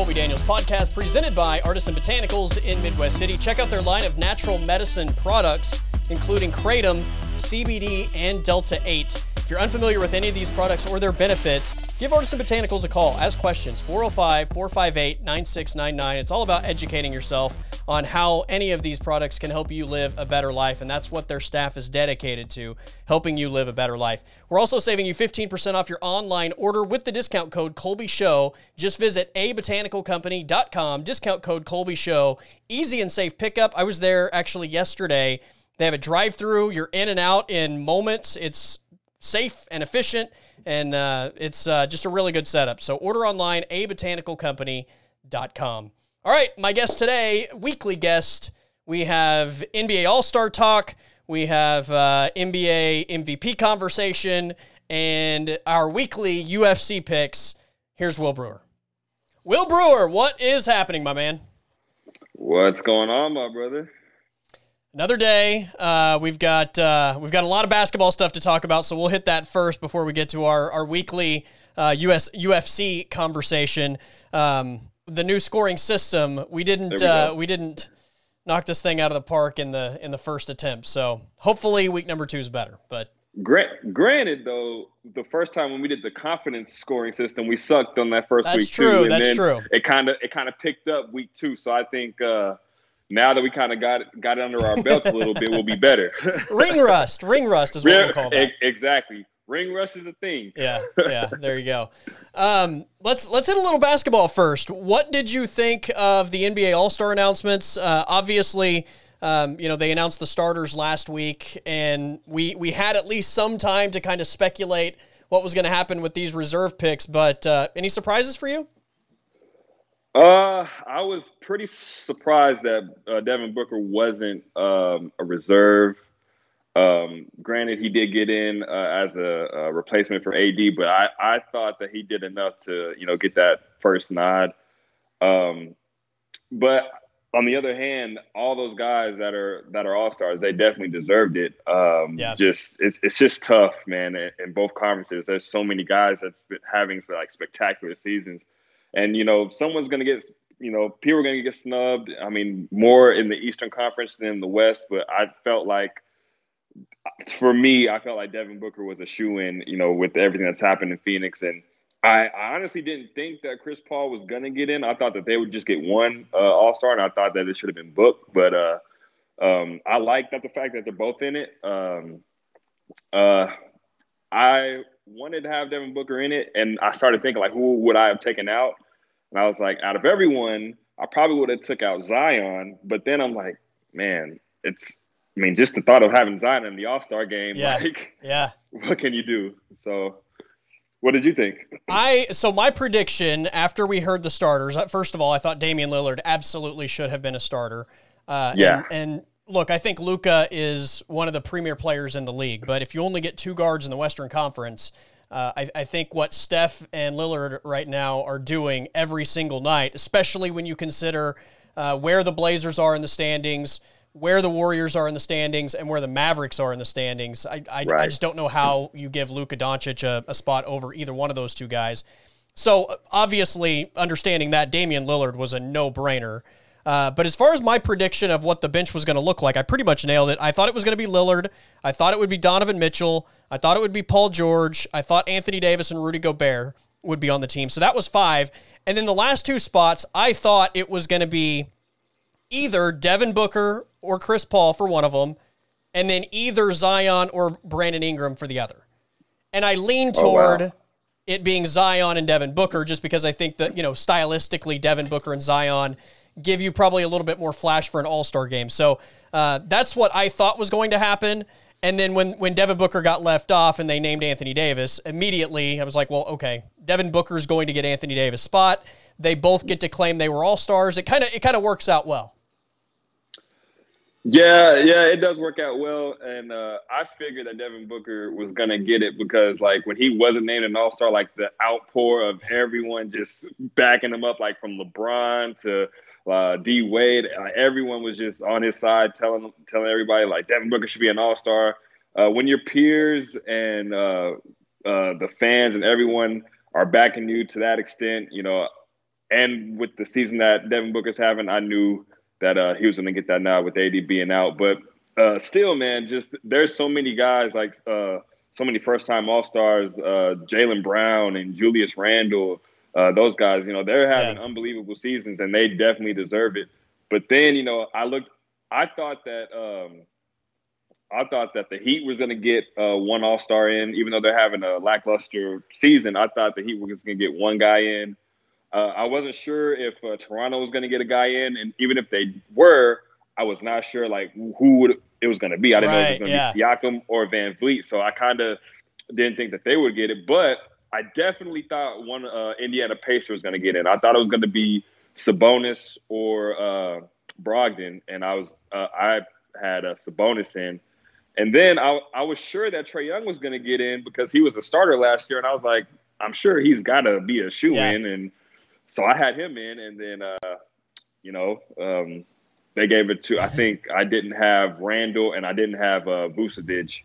Colby Daniels podcast presented by Artisan Botanicals in Midwest City. Check out their line of natural medicine products, including Kratom, CBD, and Delta 8. If you're unfamiliar with any of these products or their benefits, give Artisan Botanicals a call. Ask questions 405 458 9699. It's all about educating yourself on how any of these products can help you live a better life. And that's what their staff is dedicated to, helping you live a better life. We're also saving you 15% off your online order with the discount code Colby Show. Just visit abotanicalcompany.com, discount code Colby Show. Easy and safe pickup. I was there actually yesterday. They have a drive through, you're in and out in moments. It's safe and efficient, and uh, it's uh, just a really good setup. So order online, abotanicalcompany.com. All right, my guest today, weekly guest, we have NBA All Star Talk, we have uh, NBA MVP conversation, and our weekly UFC picks. Here's Will Brewer. Will Brewer, what is happening, my man? What's going on, my brother? Another day. Uh, we've got uh, we've got a lot of basketball stuff to talk about, so we'll hit that first before we get to our our weekly uh, US UFC conversation. Um, the new scoring system, we didn't we, uh, we didn't knock this thing out of the park in the in the first attempt. So hopefully week number two is better. But granted, though, the first time when we did the confidence scoring system, we sucked on that first That's week true. too. That's true. It kind of it kind of picked up week two. So I think. Uh, now that we kind of got got it under our belt a little bit, we'll be better. ring rust, ring rust is what yeah, we call that. Exactly. Ring rush is a thing. Yeah, yeah. There you go. Um, let's let's hit a little basketball first. What did you think of the NBA All Star announcements? Uh, obviously, um, you know they announced the starters last week, and we we had at least some time to kind of speculate what was going to happen with these reserve picks. But uh, any surprises for you? Uh, I was pretty surprised that uh, Devin Booker wasn't um, a reserve. Um, granted, he did get in uh, as a, a, replacement for AD, but I, I thought that he did enough to you know get that first nod. Um, but on the other hand, all those guys that are that are all stars, they definitely deserved it. Um, yeah. Just it's it's just tough, man. In, in, both conferences, there's so many guys that's been having like spectacular seasons, and you know someone's gonna get you know people are gonna get snubbed. I mean, more in the Eastern Conference than in the West, but I felt like for me, I felt like Devin Booker was a shoe in, you know, with everything that's happened in Phoenix. And I, I, honestly didn't think that Chris Paul was going to get in. I thought that they would just get one uh, All Star, and I thought that it should have been booked. But uh, um, I like that the fact that they're both in it. Um, uh, I wanted to have Devin Booker in it, and I started thinking like, who would I have taken out? And I was like, out of everyone, I probably would have took out Zion. But then I'm like, man, it's I mean, just the thought of having Zion in the All Star game, yeah. like, yeah, what can you do? So, what did you think? I so my prediction after we heard the starters. Uh, first of all, I thought Damian Lillard absolutely should have been a starter. Uh, yeah, and, and look, I think Luka is one of the premier players in the league. But if you only get two guards in the Western Conference, uh, I, I, think what Steph and Lillard right now are doing every single night, especially when you consider uh, where the Blazers are in the standings, where the Warriors are in the standings and where the Mavericks are in the standings. I, I, right. I just don't know how you give Luka Doncic a, a, spot over either one of those two guys. So obviously, understanding that Damian Lillard was a no-brainer. Uh, but as far as my prediction of what the bench was going to look like, I pretty much nailed it. I thought it was going to be Lillard. I thought it would be Donovan Mitchell. I thought it would be Paul George. I thought Anthony Davis and Rudy Gobert would be on the team. So that was five. And then the last two spots, I thought it was going to be either Devin Booker or Chris Paul for one of them, and then either Zion or Brandon Ingram for the other. And I lean toward oh, wow. it being Zion and Devin Booker just because I think that, you know, stylistically, Devin Booker and Zion give you probably a little bit more flash for an all star game. So uh, that's what I thought was going to happen. And then when, when Devin Booker got left off and they named Anthony Davis, immediately I was like, well, okay, Devin Booker's going to get Anthony Davis spot. They both get to claim they were all stars. It kind of it kind of works out well. Yeah, yeah, it does work out well, and uh, I figured that Devin Booker was gonna get it because, like, when he wasn't named an All Star, like the outpour of everyone just backing him up, like from LeBron to uh, D Wade, uh, everyone was just on his side, telling telling everybody like Devin Booker should be an All Star. Uh, when your peers and uh, uh, the fans and everyone are backing you to that extent, you know, and with the season that Devin Booker's having, I knew that uh, he was going to get that now with AD being out. But uh, still, man, just there's so many guys like uh, so many first time All Stars, uh, Jaylen Brown and Julius Randle. Uh, those guys, you know, they're having yeah. unbelievable seasons and they definitely deserve it. But then, you know, I looked, I thought that, um, I thought that the Heat was going to get uh, one All Star in, even though they're having a lackluster season. I thought the Heat was going to get one guy in. Uh, I wasn't sure if uh, Toronto was going to get a guy in, and even if they were, I was not sure like who would it was going to be. I didn't right, know if it was going to yeah. be Siakam or VanVleet, so I kind of didn't think that they would get it. But I definitely thought one uh, Indiana Pacer was going to get in. I thought it was going to be Sabonis or uh, Brogdon, and I was uh, I had a Sabonis in. And then I, I was sure that Trae Young was going to get in because he was a starter last year, and I was like, I'm sure he's got to be a shoe in, yeah. and so I had him in, and then uh, you know um, they gave it to. I think I didn't have Randle, and I didn't have uh, Vucevic,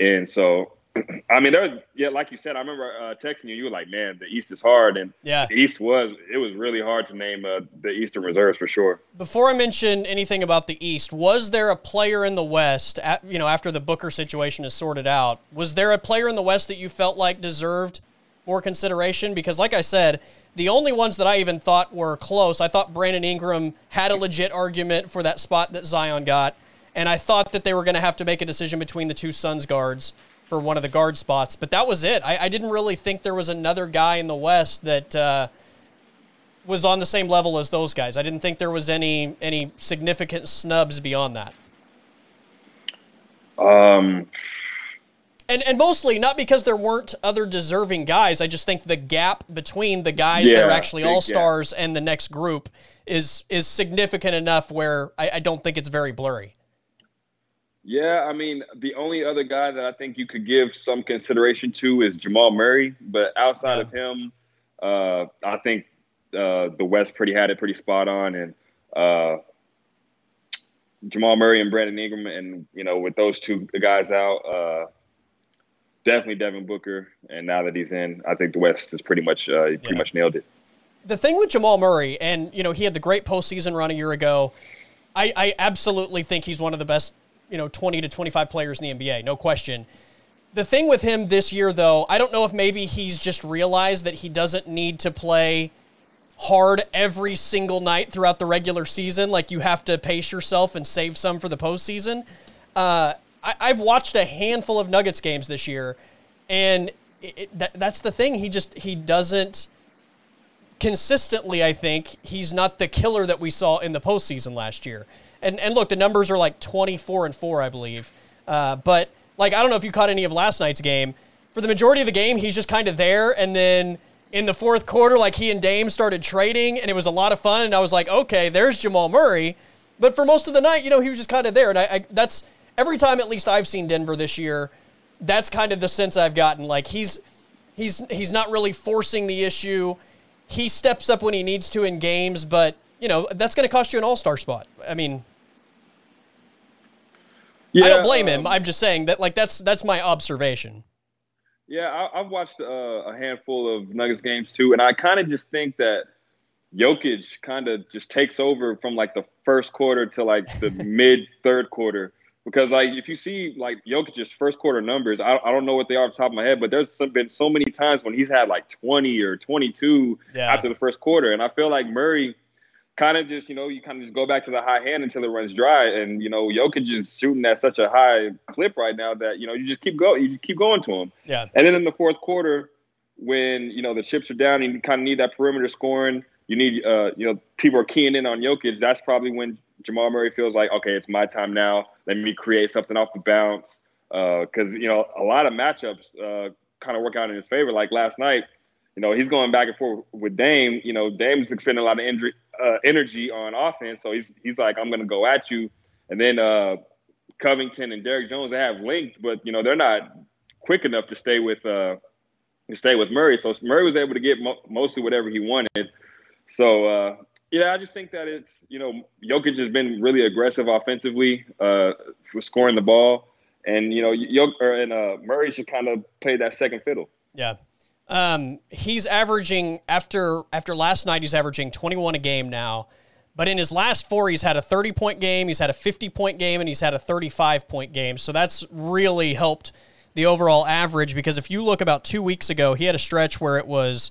and so I mean, there was yeah, like you said. I remember uh, texting you. You were like, "Man, the East is hard," and yeah, the East was it was really hard to name uh, the Eastern reserves for sure. Before I mention anything about the East, was there a player in the West? At, you know, after the Booker situation is sorted out, was there a player in the West that you felt like deserved more consideration? Because, like I said, the only ones that I even thought were close, I thought Brandon Ingram had a legit argument for that spot that Zion got. And I thought that they were going to have to make a decision between the two Suns guards for one of the guard spots. But that was it. I, I didn't really think there was another guy in the West that uh, was on the same level as those guys. I didn't think there was any any significant snubs beyond that. Um, and and mostly not because there weren't other deserving guys. I just think the gap between the guys yeah, that are actually all stars and the next group is is significant enough where I, I, don't think it's very blurry. Yeah, I mean the only other guy that I think you could give some consideration to is Jamal Murray, but outside yeah. of him, uh, I think uh, the West pretty had it pretty spot on, and uh, Jamal Murray and Brandon Ingram, and you know with those two guys out uh, definitely Devin Booker, and now that he's in, I think the West is pretty much uh, pretty yeah. much nailed it. The thing with Jamal Murray, and you know, he had the great postseason run a year ago. I, I absolutely think he's one of the best, you know, 20 to 25 players in the NBA, no question. The thing with him this year, though, I don't know if maybe he's just realized that he doesn't need to play hard every single night throughout the regular season. Like you have to pace yourself and save some for the postseason. Uh, I, have watched a handful of Nuggets games this year, and it, it, that, that's the thing. He just he doesn't consistently. I think he's not the killer that we saw in the postseason last year. And and look, the numbers are like twenty four and four, I believe. Uh, but like I don't know if you caught any of last night's game. For the majority of the game, he's just kind of there, and then in the fourth quarter, like he and Dame started trading, and it was a lot of fun. And I was like, okay, there's Jamal Murray. But for most of the night, you know, he was just kind of there, and I, I that's every time at least I've seen Denver this year, that's kind of the sense I've gotten. Like he's he's he's not really forcing the issue. He steps up when he needs to in games, but you know that's going to cost you an All Star spot. I mean, yeah, I don't blame um, him. I'm just saying that like that's that's my observation. Yeah, I, have watched uh, a handful of Nuggets games too, and I kind of just think that Jokic kind of just takes over from like the first quarter to like the mid third quarter because like if you see like Jokic's first quarter numbers, I, I don't know what they are off the top of my head, but there's some, been so many times when he's had like 20 or 22 yeah. after the first quarter, and I feel like Murray kind of just you know you kind of just go back to the high hand until it runs dry, and you know Jokic is shooting at such a high clip right now that you know you just keep going, you keep going to him. Yeah. And then in the fourth quarter, when you know the chips are down, and you kind of need that perimeter scoring. You need, uh, you know, people are keying in on Jokic. That's probably when Jamal Murray feels like, okay, it's my time now. Let me create something off the bounce. Because, uh, you know, a lot of matchups uh, kind of work out in his favor. Like last night, you know, he's going back and forth with Dame. You know, Dame's expending a lot of injury, uh, energy on offense. So he's, he's like, I'm going to go at you. And then uh, Covington and Derrick Jones, they have linked, but, you know, they're not quick enough to stay with uh, to stay with Murray. So Murray was able to get mo- mostly whatever he wanted. So uh, yeah, I just think that it's you know Jokic has been really aggressive offensively uh, for scoring the ball, and you know Jokic and uh, Murray should kind of play that second fiddle. Yeah. Um, he's averaging after after last night. He's averaging 21 a game now, but in his last four, he's had a 30 point game, he's had a 50 point game, and he's had a 35 point game. So that's really helped the overall average because if you look about two weeks ago, he had a stretch where it was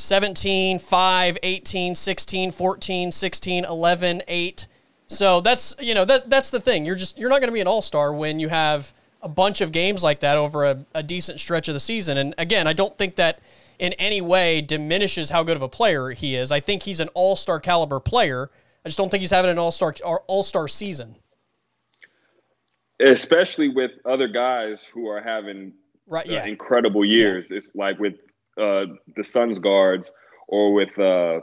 17, 5, 18, 16, 14, 16, 11, 8. So that's you know that that's the thing. You're just you're not going to be an all star when you have a bunch of games like that over a, a decent stretch of the season. And again, I don't think that in any way diminishes how good of a player he is. I think he's an all star caliber player. I just don't think he's having an all star all star season. Especially with other guys who are having right, uh, yeah. uh, incredible years. Yeah. It's like with uh, the Suns guards or with uh,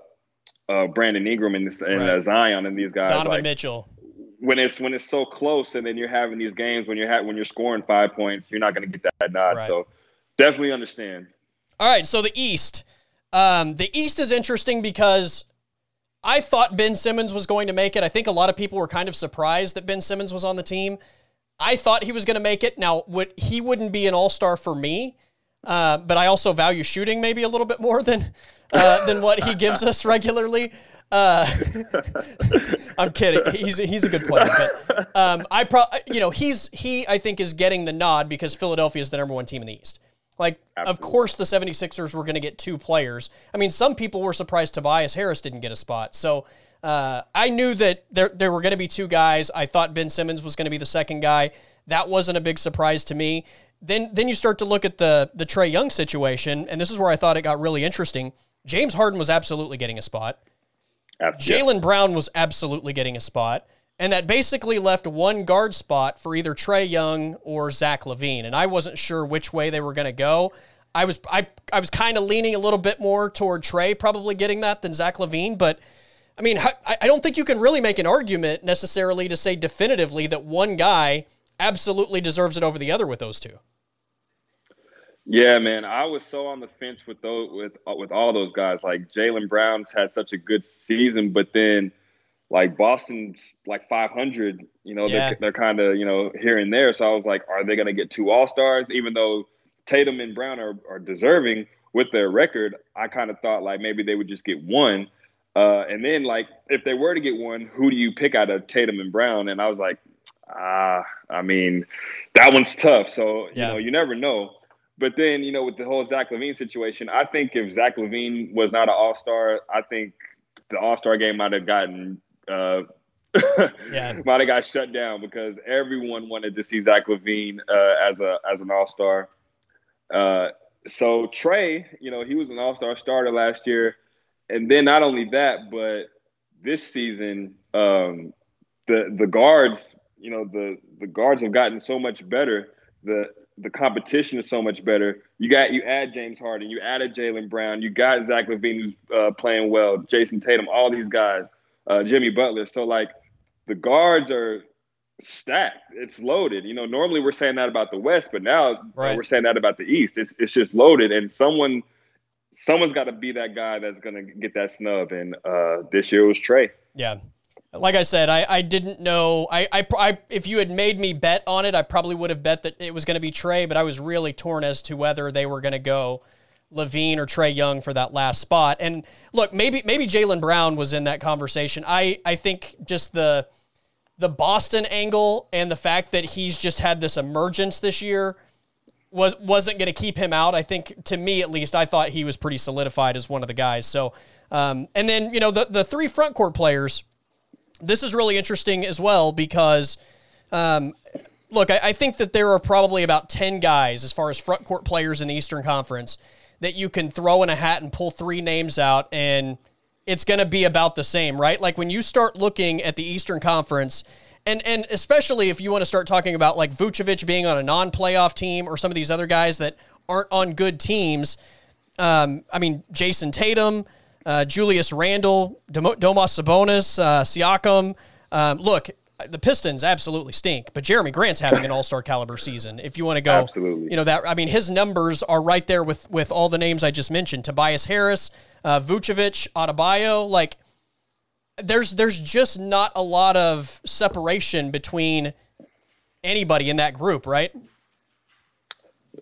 uh Brandon Ingram and, this, and right. Zion and these guys. Donovan like, Mitchell when it's when it's so close and then you're having these games when you're ha- when you're scoring five points, you're not going to get that nod. Right. So definitely understand. All right, so the East, um, the East is interesting because I thought Ben Simmons was going to make it. I think a lot of people were kind of surprised that Ben Simmons was on the team. I thought he was going to make it. Now, would he wouldn't be an All Star for me, uh, but I also value shooting maybe a little bit more than uh, than what he gives us regularly. Uh, I'm kidding. He's he's a good player, but um, I pro you know he's he I think is getting the nod because Philadelphia is the number one team in the East. Like, Absolutely. of course, the 76ers were going to get two players. I mean, some people were surprised Tobias Harris didn't get a spot. So uh, I knew that there, there were going to be two guys. I thought Ben Simmons was going to be the second guy. That wasn't a big surprise to me. Then, then you start to look at the the Trae Young situation, and this is where I thought it got really interesting. James Harden was absolutely getting a spot. Jaylen Brown was absolutely getting a spot. And that basically left one guard spot for either Trae Young or Zach LaVine. And I wasn't sure which way they were going to go. I was I, I was kind of leaning a little bit more toward Trae probably getting that than Zach LaVine, But I mean, I, I don't think you can really make an argument necessarily to say definitively that one guy absolutely deserves it over the other with those two. Yeah, man, I was so on the fence with those with with all those guys. Like Jaylen Brown's had such a good season, but then like Boston's like 500. You know, yeah. they're, they're kind of you know here and there. So I was like, are they going to get two All Stars? Even though Tatum and Brown are, are deserving with their record, I kind of thought like maybe they would just get one. Uh, and then like if they were to get one, who do you pick out of Tatum and Brown? And I was like, ah, I mean, that one's tough. So yeah. you know, you never know. But then, you know, with the whole Zach LaVine situation, I think if Zach LaVine was not an All Star, I think the All Star game might have gotten uh, yeah. might have got shut down because everyone wanted to see Zach LaVine uh, as a as an All Star. Uh, so Trae, you know, he was an All Star starter last year, and then not only that, but this season, um, the the guards, you know, the the guards have gotten so much better. The the competition is so much better. You got you add James Harden, you added Jaylen Brown, you got Zach LaVine who's uh, playing well, Jayson Tatum, all these guys, uh, Jimmy Butler. So like the guards are stacked. It's loaded. You know, normally we're saying that about the West, but now right. we're saying that about the East. It's it's just loaded, and someone someone's got to be that guy that's going to get that snub. And uh, this year was Trae. Yeah, like I said, I, I didn't know. I, I, I, if you had made me bet on it, I probably would have bet that it was going to be Trae, but I was really torn as to whether they were going to go LaVine or Trae Young for that last spot. And look, maybe maybe Jaylen Brown was in that conversation. I, I think just the the Boston angle and the fact that he's just had this emergence this year was wasn't going to keep him out. I think to me at least, I thought he was pretty solidified as one of the guys. So, um, and then you know the the three front court players this is really interesting as well because, um, look, I, I, think that there are probably about 10 guys as far as front court players in the Eastern Conference that you can throw in a hat and pull three names out and it's going to be about the same, right? Like when you start looking at the Eastern Conference, and, and especially if you want to start talking about like Vucevic being on a non playoff team or some of these other guys that aren't on good teams. Um, I mean, Jayson Tatum, uh, Julius Randle, Domas Sabonis, uh, Siakam. Um, look, the Pistons absolutely stink, but Jerami Grant's having an All-Star caliber season. If you want to go, absolutely. you know that. I mean, his numbers are right there with with all the names I just mentioned: Tobias Harris, uh, Vucevic, Adebayo. Like, there's there's just not a lot of separation between anybody in that group, right?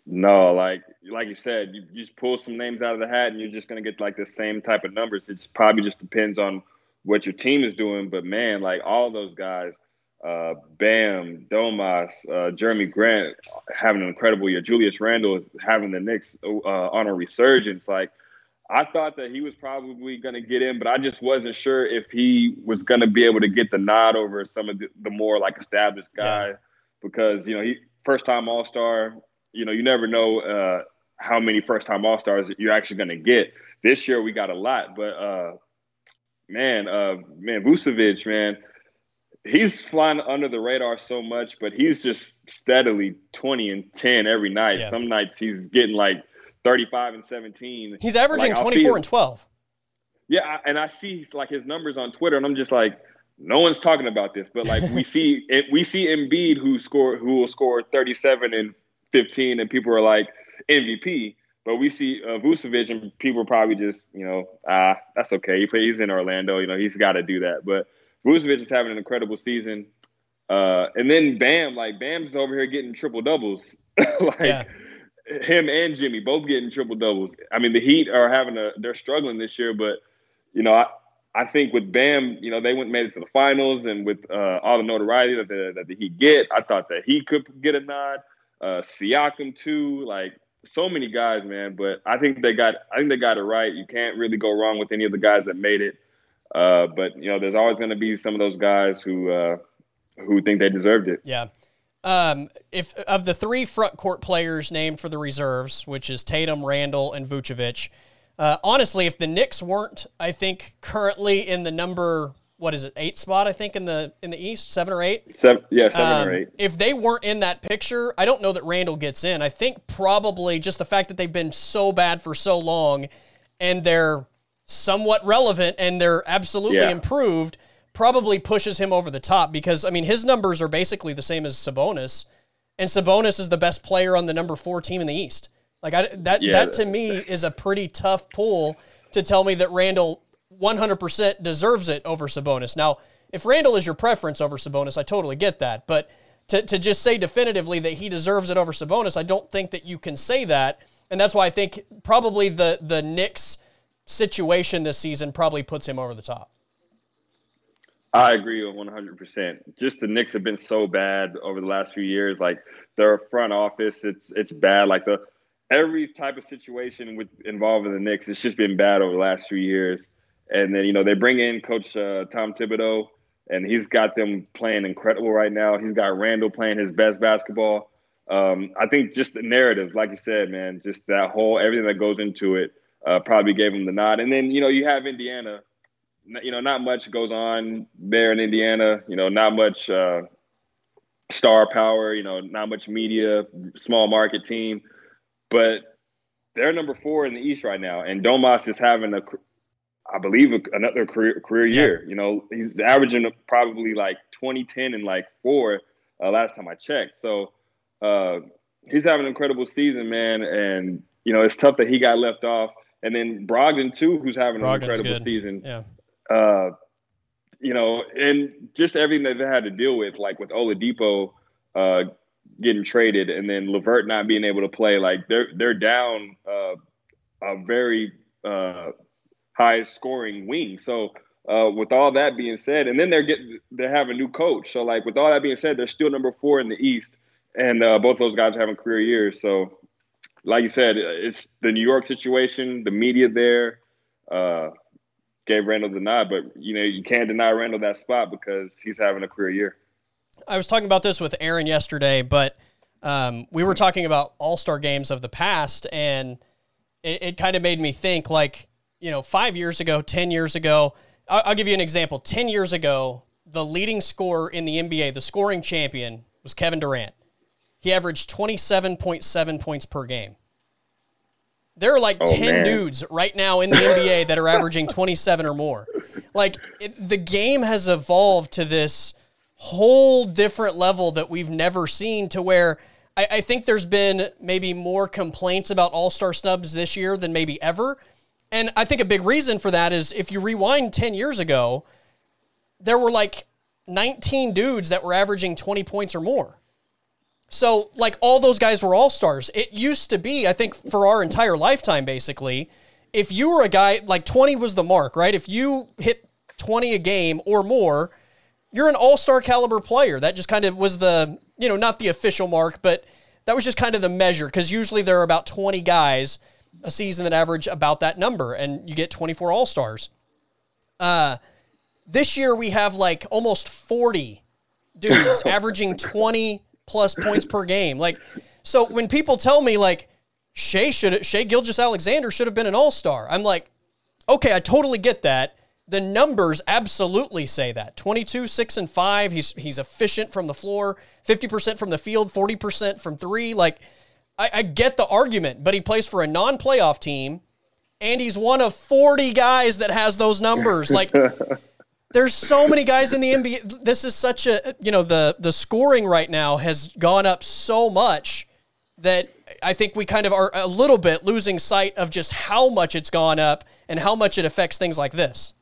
No, like like you said, you, you just pull some names out of the hat, and you're just going to get like the same type of numbers. It probably just depends on what your team is doing. But man, like all those guys, uh, Bam, Domas, uh, Jerami Grant having an incredible year. Julius Randle is having the Knicks uh, on a resurgence. Like I thought that he was probably going to get in, but I just wasn't sure if he was going to be able to get the nod over some of the, the more like established guys yeah. because you know he first time All Star. You know, you never know uh, how many first time All Stars you're actually going to get. This year we got a lot, but uh, man, uh, man, Vucevic, man, he's flying under the radar so much, but he's just steadily 20 and 10 every night. Yeah. Some nights he's getting like 35 and 17. He's averaging like, 24 and 12. Yeah, and I see like his numbers on Twitter, and I'm just like, no one's talking about this, but like we see it, we see Embiid who score who will score 37 and 15, and people are like MVP. But we see uh, Vucevic, and people probably just, you know, ah, that's okay. He plays in Orlando, you know, he's got to do that. But Vucevic is having an incredible season. Uh, and then Bam, like Bam's over here getting triple doubles, like yeah. him and Jimmy both getting triple doubles. I mean, the Heat are having a they're struggling this year, but you know, I, I think with Bam, you know, they went made it to the finals, and with uh, all the notoriety that the that the Heat get, I thought that he could get a nod. Uh, Siakam too, like so many guys, man. But I think they got I think they got it right. You can't really go wrong with any of the guys that made it. Uh, but you know, there's always going to be some of those guys who uh, who think they deserved it. Yeah. Um, if of the three front court players named for the reserves, which is Tatum, Randle, and Vucevic, uh, honestly, if the Knicks weren't, I think currently in the number what is it eight spot I think in the in the East seven or eight seven yeah seven um, or eight if they weren't in that picture I don't know that Randle gets in I think probably just the fact that they've been so bad for so long and they're somewhat relevant and they're absolutely yeah. improved probably pushes him over the top because I mean his numbers are basically the same as Sabonis, and Sabonis is the best player on the number four team in the East. Like I, that yeah. that to me is a pretty tough pull to tell me that Randle 100% deserves it over Sabonis. Now, if Randle is your preference over Sabonis, I totally get that, but to, to just say definitively that he deserves it over Sabonis, I don't think that you can say that. And that's why I think probably the the Knicks situation this season probably puts him over the top. I agree 100%. Just the Knicks have been so bad over the last few years. Like their front office, it's it's bad. Like the every type of situation with involving the Knicks, it's just been bad over the last few years. And then you know they bring in Coach uh, Tom Thibodeau, and he's got them playing incredible right now. He's got Randle playing his best basketball. Um, I think just the narrative, like you said, man, just that whole everything that goes into it uh, probably gave him the nod. And then you know you have Indiana. You know, not much goes on there in Indiana. You know, not much uh, star power. You know, not much media. Small market team, but they're number four in the East right now. And Domas is having a, I believe, another career career year. Yeah. You know, he's averaging probably like 2010 and like four uh, last time I checked. So uh, he's having an incredible season, man. And you know, it's tough that he got left off and then Brogdon too, who's having Brogdon's an incredible good. season. Yeah. Uh, you know, and just everything that they had to deal with, like with Oladipo uh, getting traded, and then LeVert not being able to play. Like they're they're down uh, a very uh, high scoring wing. So uh, with all that being said, and then they're getting they have a new coach. So like with all that being said, they're still number four in the East, and uh, both those guys are having career years. So like you said, it's the New York situation, the media there uh, gave Randle the nod, but you know you can't deny Randle that spot because he's having a career year. I was talking about this with Aaron yesterday, but um, we were talking about All Star games of the past, and it, it kind of made me think like you know five years ago, ten years ago. I'll, I'll give you an example. Ten years ago, the leading scorer in the NBA, the scoring champion, was Kevin Durant. He averaged 27.7 points per game. There are like oh, 10 man. dudes right now in the NBA that are averaging 27 or more. Like it, the game has evolved to this whole different level that we've never seen to where I, I think there's been maybe more complaints about all star snubs this year than maybe ever. And I think a big reason for that is if you rewind 10 years ago, there were like 19 dudes that were averaging 20 points or more. So, like, all those guys were all stars. It used to be, I think, for our entire lifetime, basically, if you were a guy, like 20 was the mark, right? If you hit 20 a game or more, you're an all star caliber player. That just kind of was the, you know, not the official mark, but that was just kind of the measure because usually there are about 20 guys a season that average about that number, and you get 24 all stars. Uh, this year we have like almost 40 dudes averaging 20 plus points per game. Like, so when people tell me like Shai should Shai Gilgeous-Alexander should have been an all star, I'm like, okay, I totally get that. The numbers absolutely say that. 22, 6, and 5. He's he's efficient from the floor, 50% from the field, 40% from three. Like, I, I get the argument, but he plays for a non playoff team, and he's one of 40 guys that has those numbers. Like, there's so many guys in the NBA. This is such a, you know, the, the scoring right now has gone up so much that I think we kind of are a little bit losing sight of just how much it's gone up and how much it affects things like this.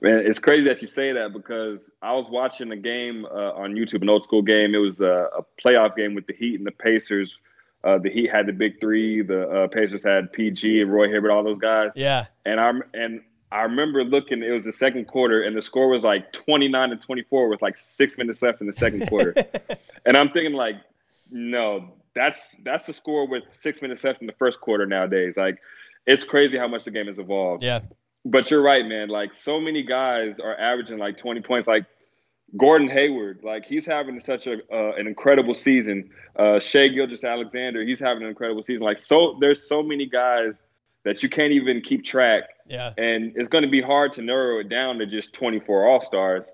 Man, it's crazy that you say that because I was watching a game uh, on YouTube, an old school game. It was a, a playoff game with the Heat and the Pacers. Uh, the Heat had the big three. The uh, Pacers had PG and Roy Hibbert, all those guys. Yeah. And I'm and I remember looking. It was the second quarter, and the score was like 29 to 24 with like six minutes left in the second quarter. and I'm thinking like, no, that's that's the score with six minutes left in the first quarter nowadays. Like, it's crazy how much the game has evolved. Yeah but you're right, man. Like so many guys are averaging like 20 points. Like Gordon Hayward, like he's having such a uh, an incredible season. Uh, Shai Gilgeous-Alexander, he's having an incredible season. Like so, there's so many guys that you can't even keep track. Yeah. And it's going to be hard to narrow it down to just 24 All Stars.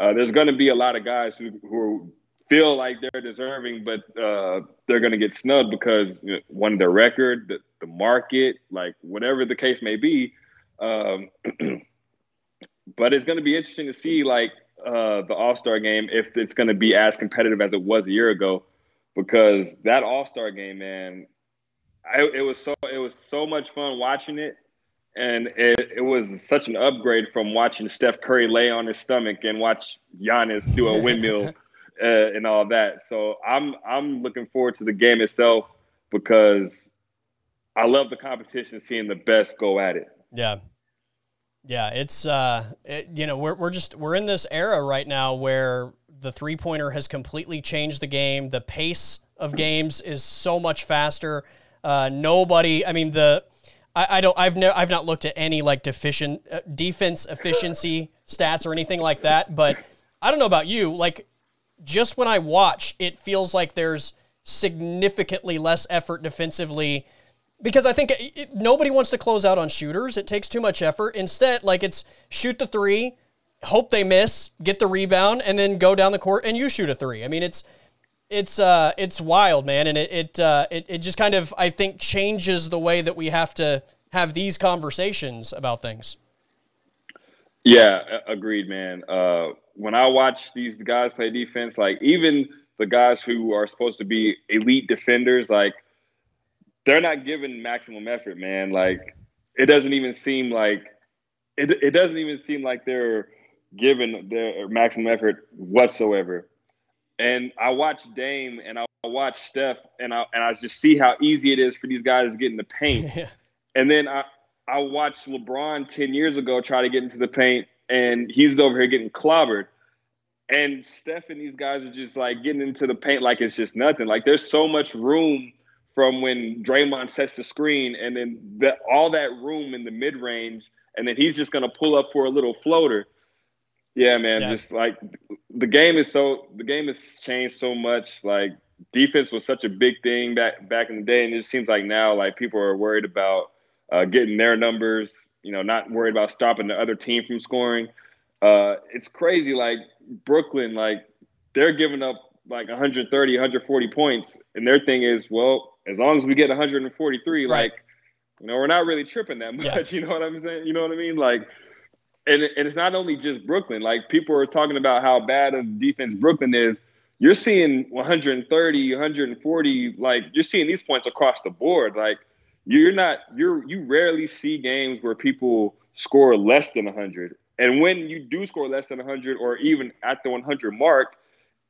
Uh, there's going to be a lot of guys who who feel like they're deserving, but uh, they're going to get snubbed because you know, one, their record, the, the market, like whatever the case may be um, but it's going to be interesting to see like uh, the All Star game if it's going to be as competitive as it was a year ago, because that All Star game, man, I, it was so it was so much fun watching it, and it, it was such an upgrade from watching Steph Curry lay on his stomach and watch Giannis do a windmill uh, and all that. So I'm I'm looking forward to the game itself because I love the competition, seeing the best go at it. Yeah. Yeah, it's uh, it, you know, we're we're just we're in this era right now where the three pointer has completely changed the game. The pace of games is so much faster. Uh, nobody, I mean the. I, I don't. I've never. I've not looked at any like deficient uh, defense efficiency stats or anything like that. But I don't know about you. Like, just when I watch, it feels like there's significantly less effort defensively because I think it, it, nobody wants to close out on shooters. It takes too much effort. Instead, like it's shoot the three, hope they miss, get the rebound, and then go down the court and you shoot a three. I mean, it's it's uh it's wild, man, and it it uh, it, it just kind of I think changes the way that we have to have these conversations about things. Yeah, agreed, man. Uh, when I watch these guys play defense, like even the guys who are supposed to be elite defenders, like they're not giving maximum effort, man. Like it doesn't even seem like it. It doesn't even seem like they're giving their maximum effort whatsoever. And I watch Dame and I watch Steph and I and I just see how easy it is for these guys to get in the paint. yeah. And then I I watched LeBron ten years ago try to get into the paint and he's over here getting clobbered. And Steph and these guys are just like getting into the paint like it's just nothing. Like there's so much room from when Draymond sets the screen and then the, all that room in the mid range, and then he's just going to pull up for a little floater. Yeah, man, yeah. just like the game is so the game has changed so much. Like defense was such a big thing back back in the day, and it seems like now like people are worried about uh, getting their numbers. You know, not worried about stopping the other team from scoring. Uh, it's crazy. Like Brooklyn, like they're giving up like 130, 140 points, and their thing is, well, as long as we get 143, right. like, you know, we're not really tripping that much. Yeah. You know what I'm saying? You know what I mean? Like, and, and it's not only just Brooklyn. Like, people are talking about how bad of defense Brooklyn is. You're seeing 130, 140, like, you're seeing these points across the board. Like, you're not, you're, you rarely see games where people score less than 100. And when you do score less than 100 or even at the 100 mark,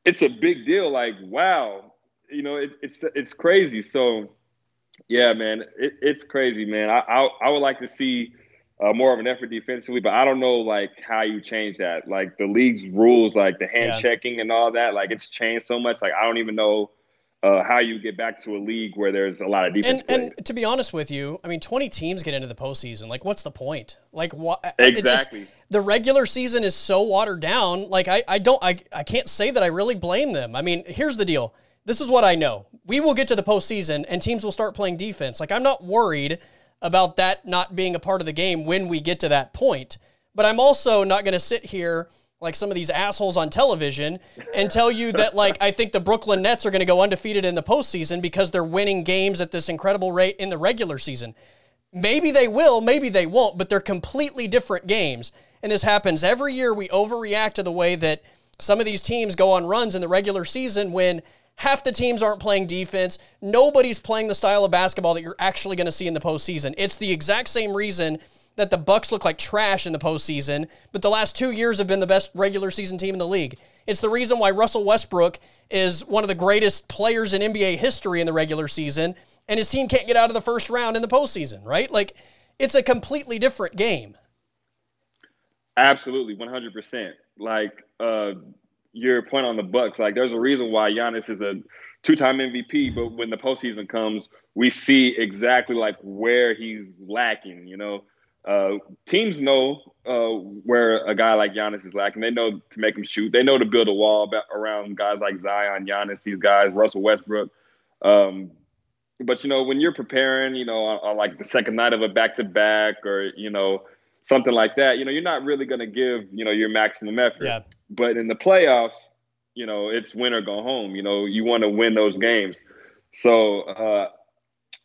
it's a big deal. Like, wow, you know, it, it's it's crazy. So, yeah, man, it, it's crazy, man. I, I, I would like to see uh, more of an effort defensively, but I don't know like how you change that. Like the league's rules, like the hand yeah. checking and all that, like it's changed so much. Like I don't even know uh, how you get back to a league where there's a lot of defense. And, and, to be honest with you, I mean, 20 teams get into the postseason. Like, what's the point? Like, what? Exactly. Just, the regular season is so watered down. Like, I, I don't, I, I can't say that I really blame them. I mean, here's the deal. This is what I know. We will get to the postseason and teams will start playing defense. Like, I'm not worried about that not being a part of the game when we get to that point. But I'm also not going to sit here like some of these assholes on television and tell you that like I think the Brooklyn Nets are going to go undefeated in the postseason because they're winning games at this incredible rate in the regular season. Maybe they will, maybe they won't, but they're completely different games. And this happens every year. We overreact to the way that some of these teams go on runs in the regular season when half the teams aren't playing defense. Nobody's playing the style of basketball that you're actually going to see in the postseason. It's the exact same reason that the Bucks look like trash in the postseason, but the last two years have been the best regular season team in the league. It's the reason why Russell Westbrook is one of the greatest players in NBA history in the regular season, and his team can't get out of the first round in the postseason, right? Like, it's a completely different game. Absolutely, 100%. Like, uh, your point on the Bucks, like, there's a reason why Giannis is a two-time MVP, but when the postseason comes, we see exactly like where he's lacking. You know, uh, teams know uh, where a guy like Giannis is lacking. They know to make him shoot. They know to build a wall around guys like Zion, Giannis, these guys, Russell Westbrook. Um, but you know, when you're preparing, you know, on, on like the second night of a back-to-back, or you know, something like that, you know, you're not really going to give you know your maximum effort. Yeah. But in the playoffs, you know, it's win or go home. You know, you want to win those games. So, uh,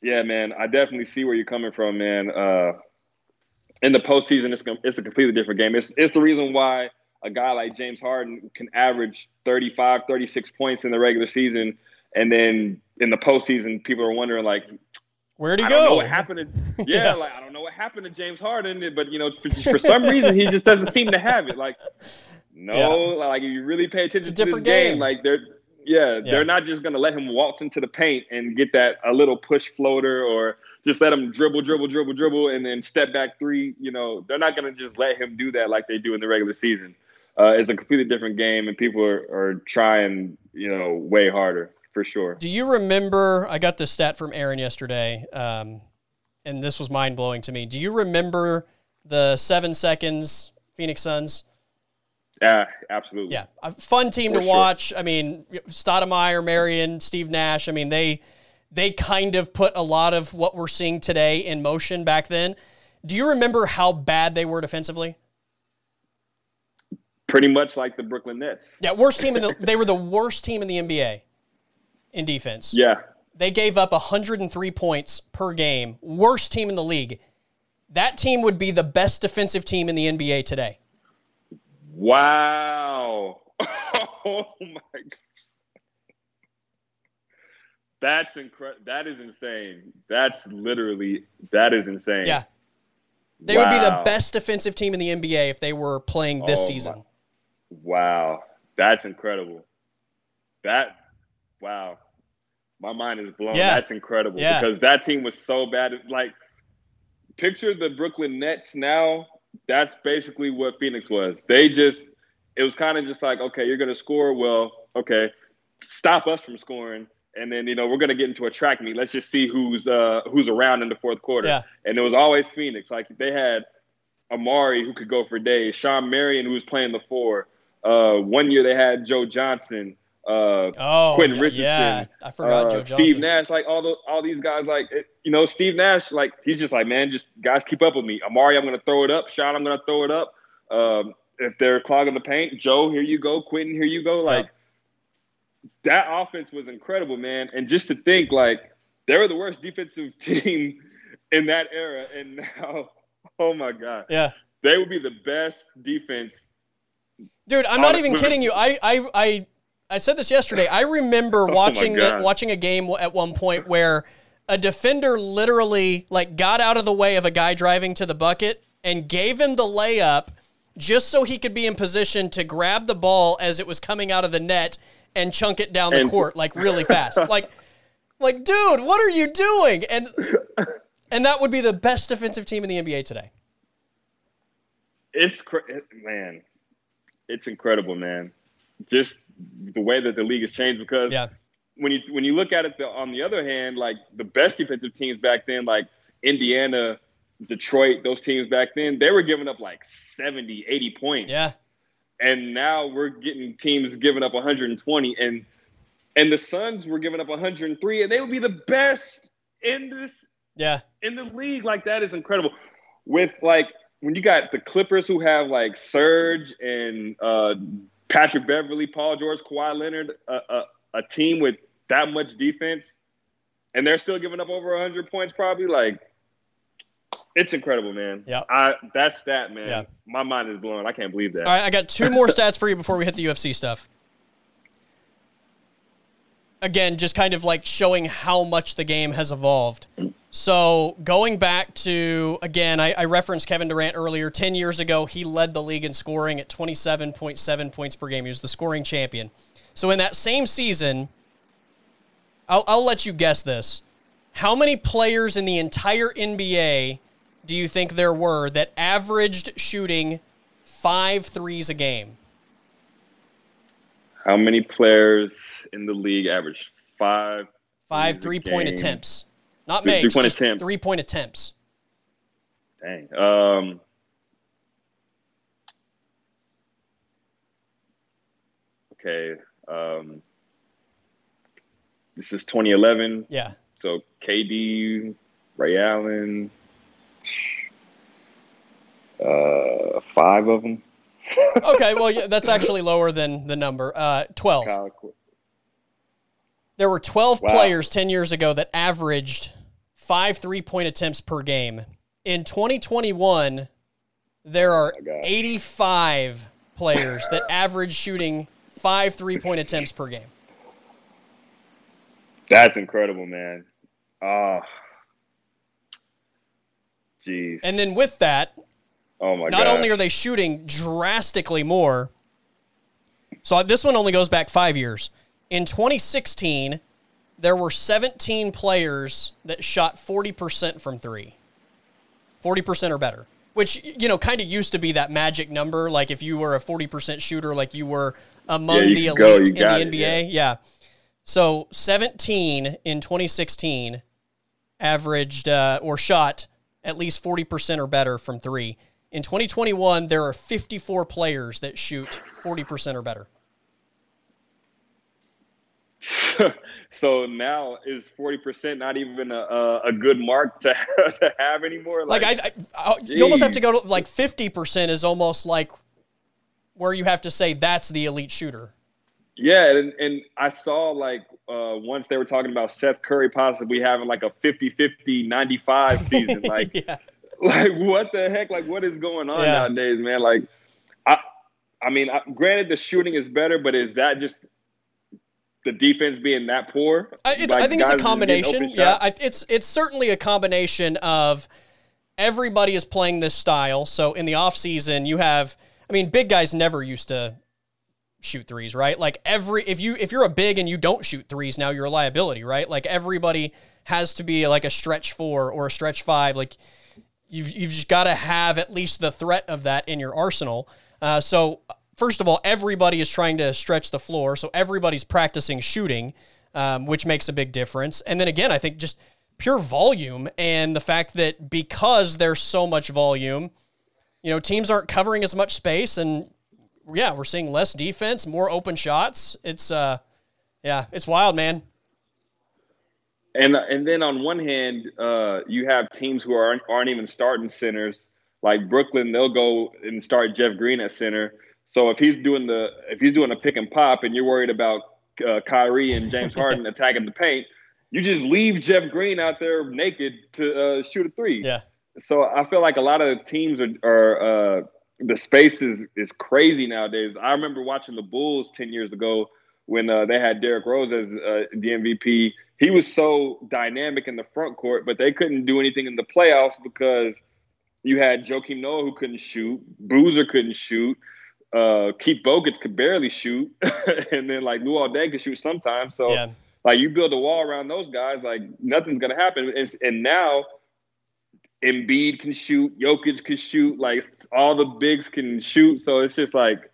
yeah, man, I definitely see where you're coming from, man. Uh, in the postseason, it's it's a completely different game. It's it's the reason why a guy like James Harden can average 35, 36 points in the regular season, and then in the postseason, people are wondering like, where'd he I go? Don't know what happened? To, yeah, yeah, like I don't know what happened to James Harden, but you know, for, for some reason, he just doesn't seem to have it. Like, no, yeah. like if you really pay attention to this game, game, like they're yeah, yeah, they're not just gonna let him waltz into the paint and get that a little push floater or just let him dribble, dribble, dribble, dribble, and then step back three. You know, they're not going to just let him do that like they do in the regular season. Uh, it's a completely different game, and people are, are trying, you know, way harder for sure. Do you remember? I got this stat from Aaron yesterday, um, and this was mind blowing to me. Do you remember the seven seconds Phoenix Suns? Yeah, absolutely. Yeah, a fun team for to watch. I mean, Stoudemire, Marion, Steve Nash. I mean, they they kind of put a lot of what we're seeing today in motion back then. Do you remember how bad they were defensively? Pretty much like the Brooklyn Nets. Yeah, worst team in the they were the worst team in the NBA in defense. Yeah. They gave up 103 points per game. Worst team in the league. That team would be the best defensive team in the NBA today. Wow. Oh my god. That's incredible. That is insane. That's literally that is insane. Yeah. They wow. would be the best defensive team in the NBA if they were playing this oh season. My. Wow. That's incredible. That wow. My mind is blown. Yeah. That's incredible yeah. because that team was so bad. Like picture the Brooklyn Nets now. That's basically what Phoenix was. They just it was kind of just like, okay, you're going to score well, okay. Stop us from scoring and then you know we're gonna get into a track meet. Let's just see who's uh, who's around in the fourth quarter. Yeah. And it was always Phoenix. Like they had Amar'e who could go for days, Shawn Marion who was playing the four. Uh, one year they had Joe Johnson, uh, oh, Quentin Richardson, yeah, I forgot uh. Steve Nash, like all the all these guys, like you know Steve Nash, like he's just like man, just guys keep up with me. Amar'e, I'm gonna throw it up. Shawn, I'm gonna throw it up. Um, if they're clogging the paint, Joe, here you go. Quentin, here you go. Like that offense was incredible, man. And just to think, like, they were the worst defensive team in that era, and now, oh my god, yeah, they would be the best defense. Dude, I'm not even kidding you. I, I, I, I said this yesterday. I remember oh watching the, watching a game at one point where a defender literally like got out of the way of a guy driving to the bucket and gave him the layup just so he could be in position to grab the ball as it was coming out of the net and chunk it down the and, court like really fast. like, like, dude, what are you doing? And and that would be the best defensive team in the NBA today. It's man, it's incredible, man. Just the way that the league has changed because yeah. when you when you look at it the, on the other hand, like the best defensive teams back then, like Indiana, Detroit, those teams back then, they were giving up like 70, 80 points. Yeah. And now we're getting teams giving up 120 and and the Suns were giving up 103 and they would be the best in this yeah in the league. Like that is incredible. With like when you got the Clippers who have like Serge and uh, Patrick Beverley, Paul George, Kawhi Leonard, a, a, a team with that much defense, and they're still giving up over 100 points probably like it's incredible, man. Yeah. I that stat, man. Yeah. My mind is blown. I can't believe that. All right, I got two more stats for you before we hit the UFC stuff. Again, just kind of like showing how much the game has evolved. So going back to again, I, I referenced Kevin Durant earlier. Ten years ago, he led the league in scoring at 27.7 points per game. He was the scoring champion. So in that same season, I'll, I'll let you guess this. How many players in the entire NBA do you think there were that averaged shooting five threes a game? How many players in the league average five five three point attempts? Not three, makes, three point attempts. Three point attempts. Dang. Um, okay. Um, this is 2011. Yeah. So KD, Ray Allen, uh, five of them. okay, well, yeah, that's actually lower than the number. Uh, 12. There were 12 wow. players 10 years ago that averaged five three point attempts per game. In 2021, there are oh 85 players that average shooting five three point attempts per game. That's incredible, man. Ah. Oh. Jeez. And then with that, oh my not only are they shooting drastically more, so this one only goes back five years. In 2016, there were 17 players that shot 40% from three. 40% or better, which, you know, kind of used to be that magic number. Like if you were a 40% shooter, like you were among yeah, the elite in the NBA. Yeah. yeah. So 17 in 2016 averaged uh, or shot at least 40% or better from three. In 2021, there are 54 players that shoot 40% or better. so now is 40% not even a, a good mark to, to have anymore? Like, like I, I, you almost have to go to like 50% is almost like where you have to say that's the elite shooter. Yeah, and, and I saw like uh, once they were talking about Seth Curry possibly having like a 50-50 95 season. Like, yeah. like what the heck? Like, what is going on yeah. nowadays, man? Like, I, I mean, I, granted the shooting is better, but is that just the defense being that poor? I, like I think it's a combination. Yeah, I, it's it's certainly a combination of everybody is playing this style. So in the offseason, you have, I mean, big guys never used to shoot threes, right? Like every if you if you're a big and you don't shoot threes now, you're a liability, right? Like everybody has to be like a stretch four or a stretch five. Like you've you've just got to have at least the threat of that in your arsenal. Uh, so first of all, everybody is trying to stretch the floor, so everybody's practicing shooting, um, which makes a big difference. And then again, I think just pure volume and the fact that because there's so much volume, you know, teams aren't covering as much space and yeah, we're seeing less defense, more open shots. It's uh, yeah, it's wild, man. And and then on one hand, uh, you have teams who aren't aren't even starting centers. Like Brooklyn, they'll go and start Jeff Green at center. So if he's doing the if he's doing a pick and pop, and you're worried about uh, Kyrie and James Harden attacking the paint, you just leave Jeff Green out there naked to uh, shoot a three. Yeah. So I feel like a lot of teams are, are uh, the space is is crazy nowadays. I remember watching the Bulls ten years ago when uh, they had Derrick Rose as uh, the MVP. He was so dynamic in the front court, but they couldn't do anything in the playoffs because you had Joakim Noah who couldn't shoot, Boozer couldn't shoot, uh, Keith Bogans could barely shoot, and then like Luol Deng could shoot sometimes. So yeah. like you build a wall around those guys, like nothing's gonna happen. And, and now Embiid can shoot, Jokic can shoot, like all the bigs can shoot. So it's just like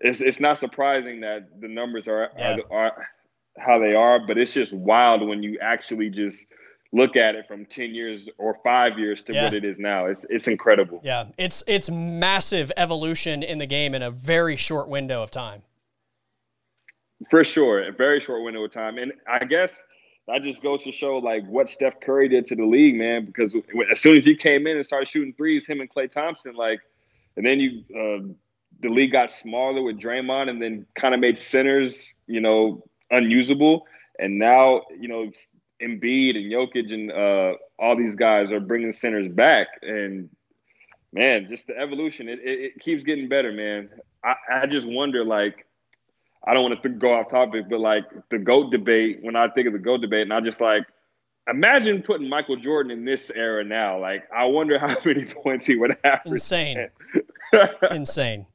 it's it's not surprising that the numbers are, yeah. are, are how they are, but it's just wild when you actually just look at it from 10 years or 5 years to yeah. what it is now. It's it's incredible. Yeah. It's it's massive evolution in the game in a very short window of time. For sure, a very short window of time. And I guess that just goes to show like what Steph Curry did to the league, man. Because as soon as he came in and started shooting threes, him and Klay Thompson, like, and then you, uh, the league got smaller with Draymond, and then kind of made centers, you know, unusable. And now, you know, Embiid and Jokic and uh, all these guys are bringing centers back, and man, just the evolution. It, it, it keeps getting better, man. I, I just wonder, like, I don't want to go off topic, but like the GOAT debate, when I think of the GOAT debate, and I just like, imagine putting Michael Jordan in this era now. Like, I wonder how many points he would have. Insane. Insane.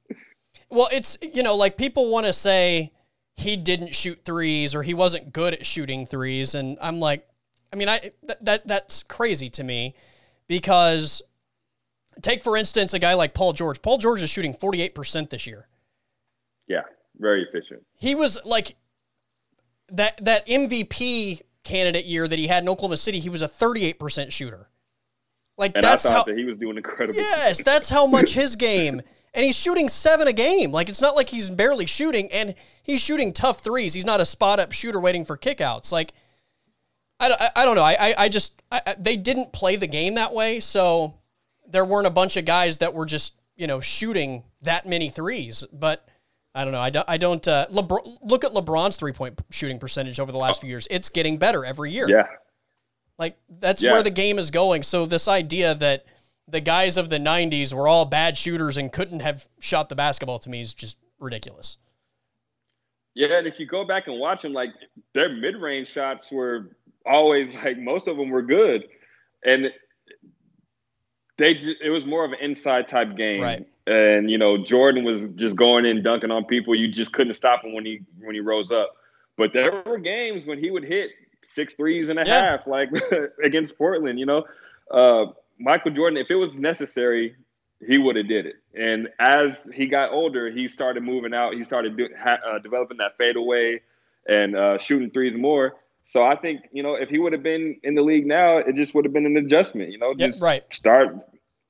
Well, it's, you know, like people want to say he didn't shoot threes or he wasn't good at shooting threes. And I'm like, I mean, I, that, that that's crazy to me because take, for instance, a guy like Paul George. Paul George is shooting 48% this year. Yeah very efficient. He was like that that MVP candidate year that he had in Oklahoma City. He was a 38% shooter. Like and that's how that he was doing incredible. Yes, that's how much his game. And he's shooting seven a game. Like it's not like he's barely shooting, and he's shooting tough threes. He's not a spot up shooter waiting for kickouts. Like I, I, I don't know. I I, I just I, they didn't play the game that way, so there weren't a bunch of guys that were just you know shooting that many threes. But I don't know. I don't. I don't uh, Lebron, look at LeBron's three point shooting percentage over the last few years. It's getting better every year. Yeah. Like that's yeah. where the game is going. So this idea that the guys of the '90s were all bad shooters and couldn't have shot the basketball to me is just ridiculous. Yeah, and if you go back and watch them, like their mid range shots were always like most of them were good, and they just, it was more of an inside type game. Right and you know Jordan was just going in dunking on people. You just couldn't stop him when he when he rose up. But there were games when he would hit six threes and a yeah. half, like against Portland. You know, uh, Michael Jordan, if it was necessary, he would have did it. And as he got older, he started moving out. He started do, ha, uh, developing that fadeaway and uh, shooting threes more. So I think you know if he would have been in the league now, it just would have been an adjustment. You know, just right. start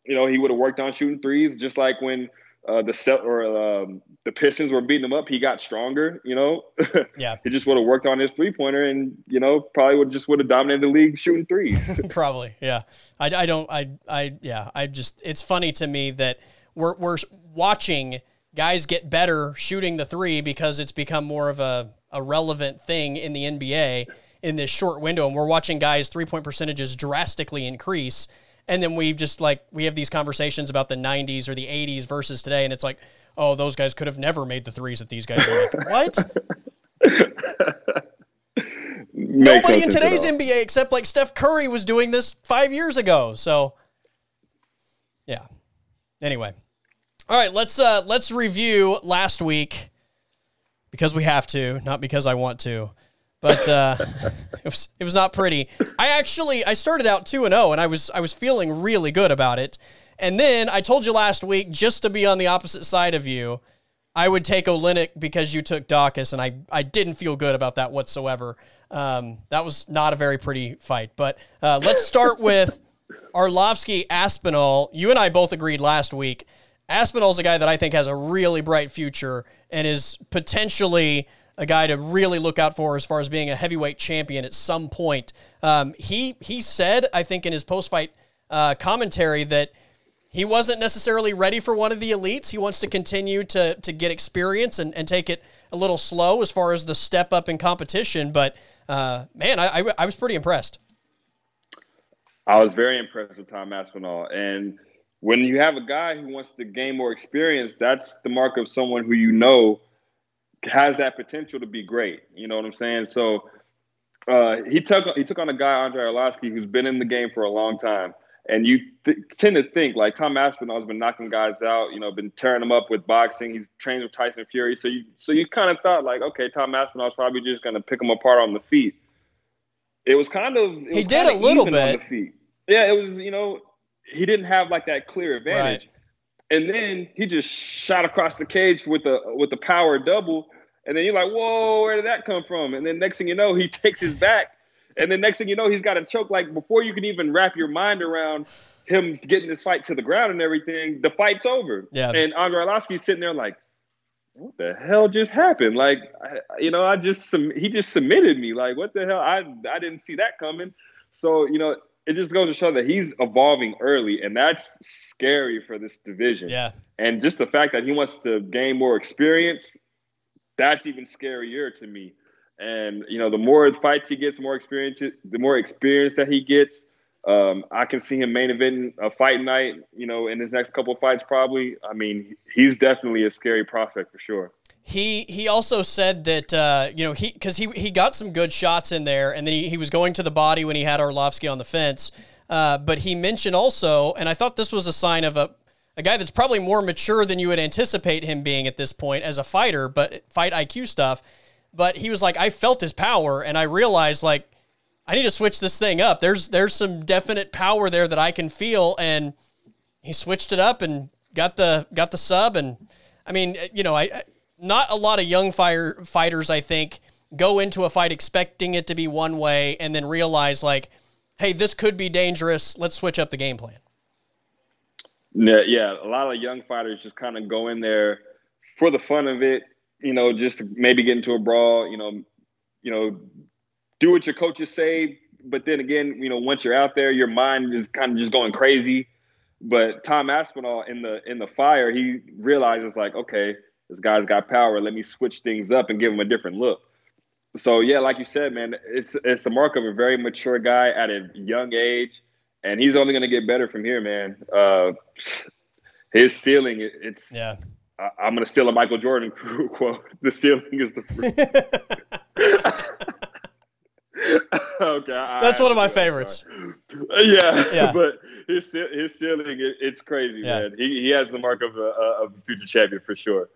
you know, he would have worked on shooting threes, just like when uh, the set or um, the Pistons were beating him up. He got stronger. You know, yeah. he just would have worked on his three pointer, and you know, probably would just would have dominated the league shooting threes. probably, yeah. I, I don't. I I yeah. I just it's funny to me that we're we're watching guys get better shooting the three because it's become more of a, a relevant thing in the NBA in this short window, and we're watching guys three point percentages drastically increase and then we just like we have these conversations about the 90s or the 80s versus today and it's like oh those guys could have never made the threes that these guys are making. What? Nobody in today's nba except like steph curry was doing this five years ago so yeah. Anyway. All right let's uh let's review last week because we have to not because i want to but uh, it was it was not pretty. I actually I started out two and zero, oh, and I was I was feeling really good about it. And then I told you last week just to be on the opposite side of you, I would take Oleinik because you took Daukaus, and I I didn't feel good about that whatsoever. Um, that was not a very pretty fight. But uh, let's start with Arlovski Aspinall. You and I both agreed last week. Aspinall's a guy that I think has a really bright future and is potentially a guy to really look out for as far as being a heavyweight champion at some point. Um, he he said, I think, in his post fight uh, commentary that he wasn't necessarily ready for one of the elites. He wants to continue to to get experience and, and take it a little slow as far as the step up in competition. But uh, man, I, I, I was pretty impressed. I was very impressed with Tom Aspinall, and when you have a guy who wants to gain more experience, that's the mark of someone who you know has that potential to be great. You know what I'm saying? So uh, he took he took on a guy Andrei Arlovski who's been in the game for a long time, And you th- tend to think like Tom Aspinall's been knocking guys out, you know, been tearing them up with boxing. He's trained with Tyson Fury, so you so you kind of thought like, okay, Tom Aspinall's probably just going to pick him apart on the feet. It was kind of he did a little bit. Yeah, it was you know he didn't have like that clear advantage. Right. And then he just shot across the cage with the with the power double, and then you're like, "Whoa, where did that come from?" And then next thing you know, he takes his back and then next thing you know, he's got a choke. Like before you can even wrap your mind around him getting this fight to the ground and everything, the fight's over. Yeah. And Andrei Arlovski's sitting there like, what the hell just happened? Like, I, you know, I just he just submitted me. Like, what the hell? I I didn't see that coming. So you know, it just goes to show that he's evolving early, and that's scary for this division. Yeah. And just the fact that he wants to gain more experience, that's even scarier to me. And you know, the more fights he gets, more experience, the more experience that he gets. Um, I can see him main eventing a fight night. You know, in his next couple fights, probably. I mean, he's definitely a scary prospect for sure. He he also said that uh, you know he because he he got some good shots in there, and then he, he was going to the body when he had Arlovski on the fence. Uh, but he mentioned also, and I thought this was a sign of a a guy that's probably more mature than you would anticipate him being at this point as a fighter, but fight IQ stuff but he was like, I felt his power and I realized like I need to switch this thing up. There's there's some definite power there that I can feel, and he switched it up and got the got the sub. And I mean, you know, I not a lot of young fire fighters I think go into a fight expecting it to be one way and then realize like, hey, this could be dangerous. Let's switch up the game plan. Yeah, yeah. A lot of young fighters just kind of go in there for the fun of it you know, just maybe get into a brawl, you know, you know, do what your coaches say. But then again, you know, once you're out there, your mind is kind of just going crazy. But Tom Aspinall in the in the fire, he realizes like, okay, this guy's got power. Let me switch things up and give him a different look. So yeah, like you said, man, it's it's a mark of a very mature guy at a young age, and he's only going to get better from here, man. Uh, his ceiling, it's yeah, I, am going to steal a Michael Jordan quote. The ceiling is the okay, that's one of my favorites. Yeah, yeah, but his his ceiling, it's crazy, yeah. man. He he has the mark of a, of a future champion for sure.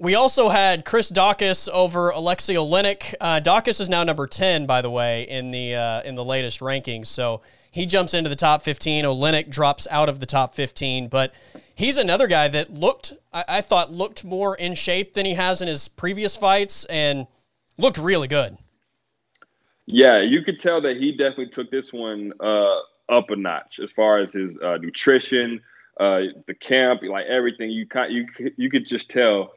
We also had Chris Daukaus over Alexei Oleinik. Uh, Daukaus is now number ten, by the way, in the uh, in the latest rankings. So he jumps into the top 15. Oleinik drops out of the top 15, but he's another guy that looked, I, I, thought, looked more in shape than he has in his previous fights and looked really good. Yeah, you could tell that he definitely took this one uh, up a notch as far as his uh, nutrition, uh, the camp, like everything. You you you could just tell.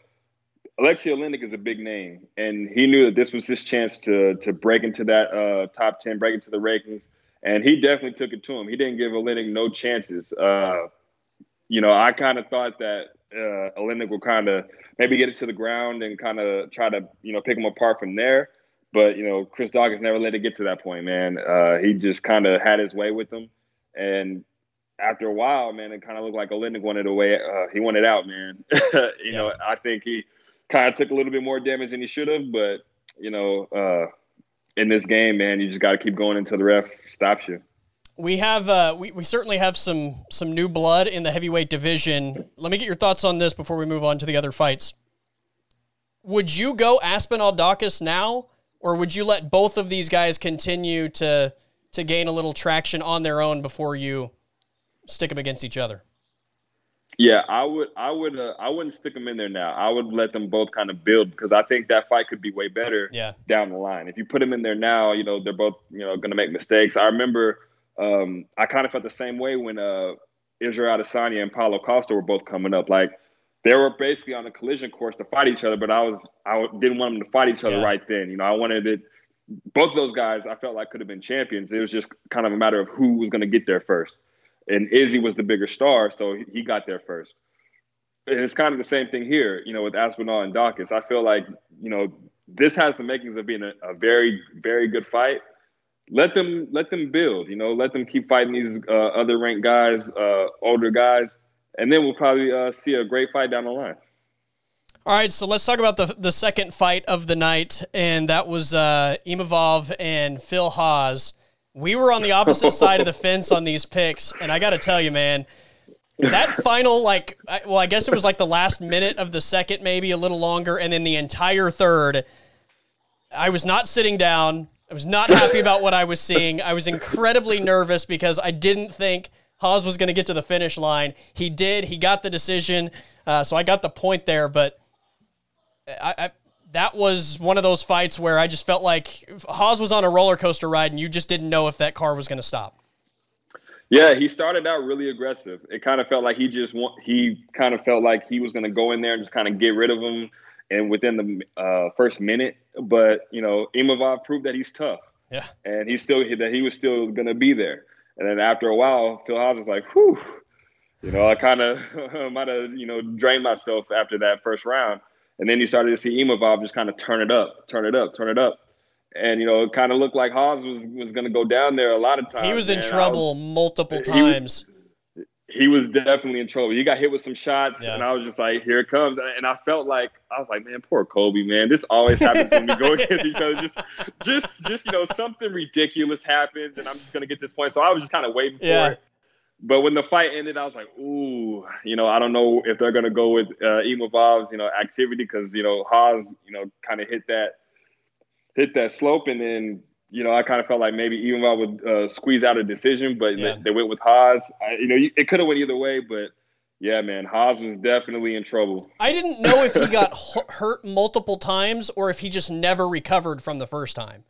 Alexei Oleinik is a big name, and he knew that this was his chance to to break into that uh, top ten, break into the rankings, and he definitely took it to him. He didn't give Oleinik no chances. Uh, you know, I kind of thought that uh, Oleinik would kind of maybe get it to the ground and kind of try to, you know, pick him apart from there. But, you know, Chris Daukaus never let it get to that point, man. Uh, he just kind of had his way with him. And after a while, man, it kind of looked like Oleinik wanted away. Uh, he wanted out, man. you yeah. know, I think he of took a little bit more damage than he should have. But, you know, uh, in this game, man, you just got to keep going until the ref stops you we have uh, we, we certainly have some some new blood in the heavyweight division. Let me get your thoughts on this before we move on to the other fights. Would you go Aspinall Daukaus now, or would you let both of these guys continue to to gain a little traction on their own before you stick them against each other? Yeah, I would. I would. Uh, I wouldn't stick them in there now. I would let them both kind of build because I think that fight could be way better. Yeah. Down the line, if you put them in there now, you know they're both you know going to make mistakes. I remember um, I kind of felt the same way when uh, Israel Adesanya and Paulo Costa were both coming up. Like they were basically on a collision course to fight each other, but I was I didn't want them to fight each other yeah. right then. You know, I wanted it. Both of those guys, I felt like could have been champions. It was just kind of a matter of who was going to get there first. And Izzy was the bigger star, so he got there first. And it's kind of the same thing here, you know, with Aspinall and Daukaus. I feel like, you know, this has the makings of being a, a very, very good fight let them let them build. You know, let them keep fighting these uh, other ranked guys, uh, older guys, and then we'll probably uh, see a great fight down the line. All right, so let's talk about the the second fight of the night, and that was uh, Imavov and Phil Hawes. We were on the opposite side of the fence on these picks, and I got to tell you, man, that final like, I, well, I guess it was like the last minute of the second, maybe a little longer, and then the entire third. I was not sitting down. I was not happy about what I was seeing. I was incredibly nervous because I didn't think Hawes was going to get to the finish line. He did. He got the decision. Uh, so I got the point there. But I, I, that was one of those fights where I just felt like Hawes was on a roller coaster ride and you just didn't know if that car was going to stop. Yeah, he started out really aggressive. It kind of felt like he just want, he kind of felt like he was going to go in there and just kind of get rid of him and within the uh, first minute. But you know, Imavov proved that he's tough. Yeah, and he still that he was still going to be there. And then after a while, Phil Hawes was like, "Whew," you know, I kind of might have you know drained myself after that first round. And then you started to see Imavov just kind of turn it up, turn it up, turn it up. And you know, it kind of looked like Hawes was was going to go down there a lot of times. He was in trouble was, multiple times he was definitely in trouble. He got hit with some shots, yeah. and I was just like, "Here it comes!" And I felt like I was like, "Man, poor Kobe, man. This always happens when we go against each other. Just, just, just you know, something ridiculous happens, and I'm just gonna get this point." So I was just kind of waiting yeah. for it. But when the fight ended, I was like, "Ooh, you know, I don't know if they're gonna go with uh, Imavov's, you know, activity because you know Hawes, you know, kind of hit that, hit that slope, and then you know, I kind of felt like maybe even I would uh, squeeze out a decision, but yeah. they, they, went with Hawes. I, you know, it could have went either way, but yeah, man, Hawes was definitely in trouble. I didn't know if he got hurt multiple times or if he just never recovered from the first time.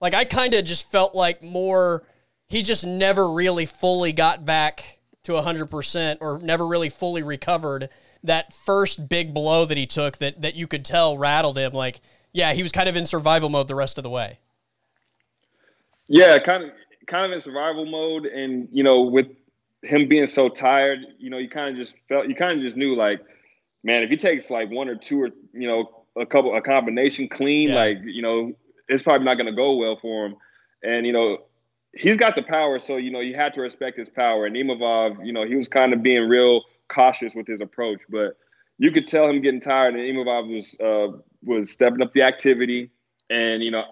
Like I kind of just felt like more he just never really fully got back to 100% or never really fully recovered that first big blow that he took that that you could tell rattled him like yeah, he was kind of in survival mode the rest of the way. Yeah, kind of kind of in survival mode, and you know, with him being so tired, you know, you kind of just felt you kind of just knew like, man, if he takes like one or two or you know a couple a combination clean, yeah. like you know, it's probably not going to go well for him. And you know, he's got the power, so you know you had to respect his power. And Imavov, you know, he was kind of being real cautious with his approach, but you could tell him getting tired. And Imavov was uh, was stepping up the activity, and you know,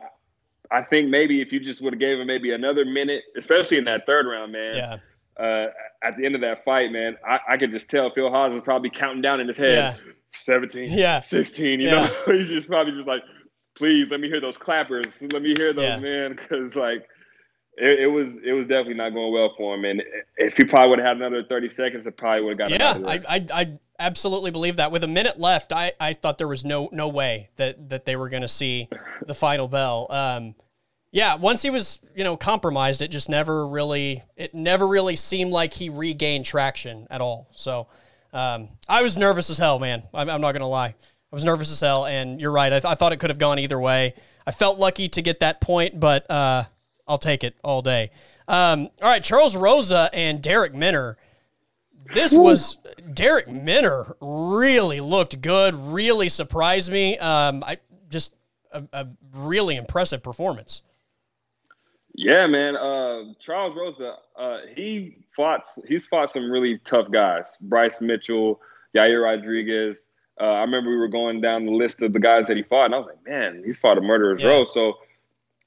I think maybe if you just would have gave him maybe another minute, especially in that third round, man. Yeah. Uh, at the end of that fight, man, I, I could just tell Phil Hawes was probably counting down in his head, yeah. 17, yeah. 16, you yeah. know, he's just probably just like, please let me hear those clappers. Let me hear those, yeah. man. Cause like, it, it, was it was definitely not going well for him. And if he probably would have had another 30 seconds, it probably would have got Yeah, I, I, I absolutely believe that. With a minute left, I, I thought there was no no way that that they were going to see the final bell. Um, yeah, once he was, you know, compromised, it just never really, it never really seemed like he regained traction at all. So um, I was nervous as hell, man. I'm, I'm not going to lie. I was nervous as hell, and you're right. I, th- I, thought it could have gone either way. I felt lucky to get that point, but uh, I'll take it all day. Um, all right, Charles Rosa and Darrick Minner. This was Darrick Minner really looked good, really surprised me. Um, I just a, a really impressive performance. Yeah, man. Uh, Charles Rosa, uh, he fought. He's fought some really tough guys. Bryce Mitchell, Yair Rodriguez. Uh, I remember we were going down the list of the guys that he fought, and I was like, man, he's fought a murderer's yeah. row. So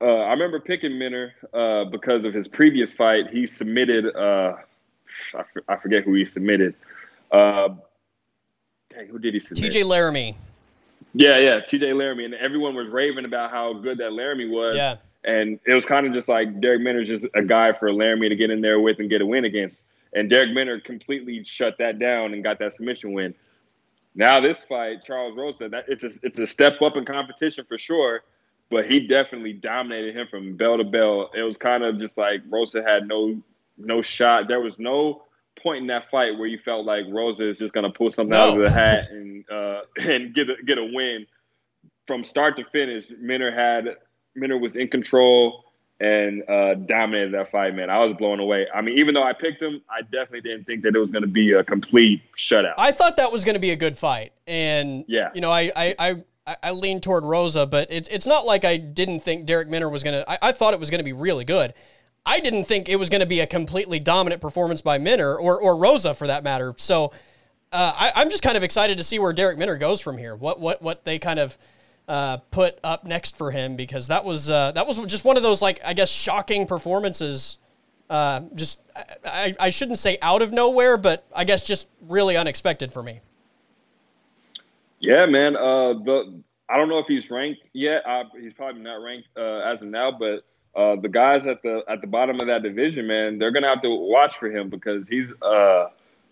uh, I remember picking Minner uh, because of his previous fight. He submitted. Uh, I, f- I forget who he submitted. dang, who did he submit? T.J. Laramie. Yeah, yeah, T.J. Laramie, and everyone was raving about how good that Laramie was. Yeah. And it was kind of just like Darrick Minner's just a guy for Laramie to get in there with and get a win against. And Darrick Minner completely shut that down and got that submission win. Now this fight, Charles Rosa, that it's a it's a step up in competition for sure, but he definitely dominated him from bell to bell. It was kind of just like Rosa had no no shot. There was no point in that fight where you felt like Rosa is just gonna pull something no. out of the hat and uh, and get a, get a win from start to finish. Minner had Minner was in control and uh, dominated that fight, man. I was blown away. I mean, even though I picked him, I definitely didn't think that it was going to be a complete shutout. I thought that was going to be a good fight, and yeah, you know, I I I, I leaned toward Rosa, but it's it's not like I didn't think Darrick Minner was going to. I thought it was going to be really good. I didn't think it was going to be a completely dominant performance by Minner or or Rosa for that matter. So. Uh, I, I'm just kind of excited to see where Darrick Minner goes from here. What what what they kind of uh, put up next for him because that was uh, that was just one of those like I guess shocking performances. Uh, just I, I shouldn't say out of nowhere, but I guess just really unexpected for me. Yeah, man. Uh, the I don't know if he's ranked yet. Uh, he's probably not ranked uh, as of now, but uh, the guys at the at the bottom of that division, man, they're gonna have to watch for him because he's uh,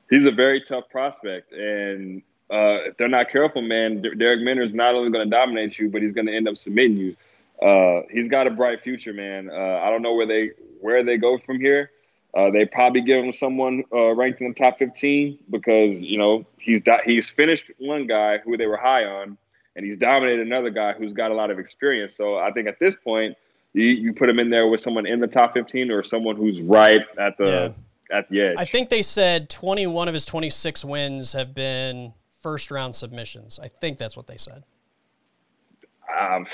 he's a very tough prospect, and uh, if they're not careful, man, Darrick Minner is not only to dominate you, but he's to end up submitting you. Uh, he's got a bright future, man. Uh, I don't know where they where they go from here. Uh, they probably give him someone uh, ranked in the top 15 because you know he's he's finished one guy who they were high on, and he's dominated another guy who's got a lot of experience. So I think at this point, you, you put him in there with someone in the top 15 or someone who's right at the yeah. at the edge. I think they said 21 of his 26 wins have been first round submissions. I think that's what they said. Um,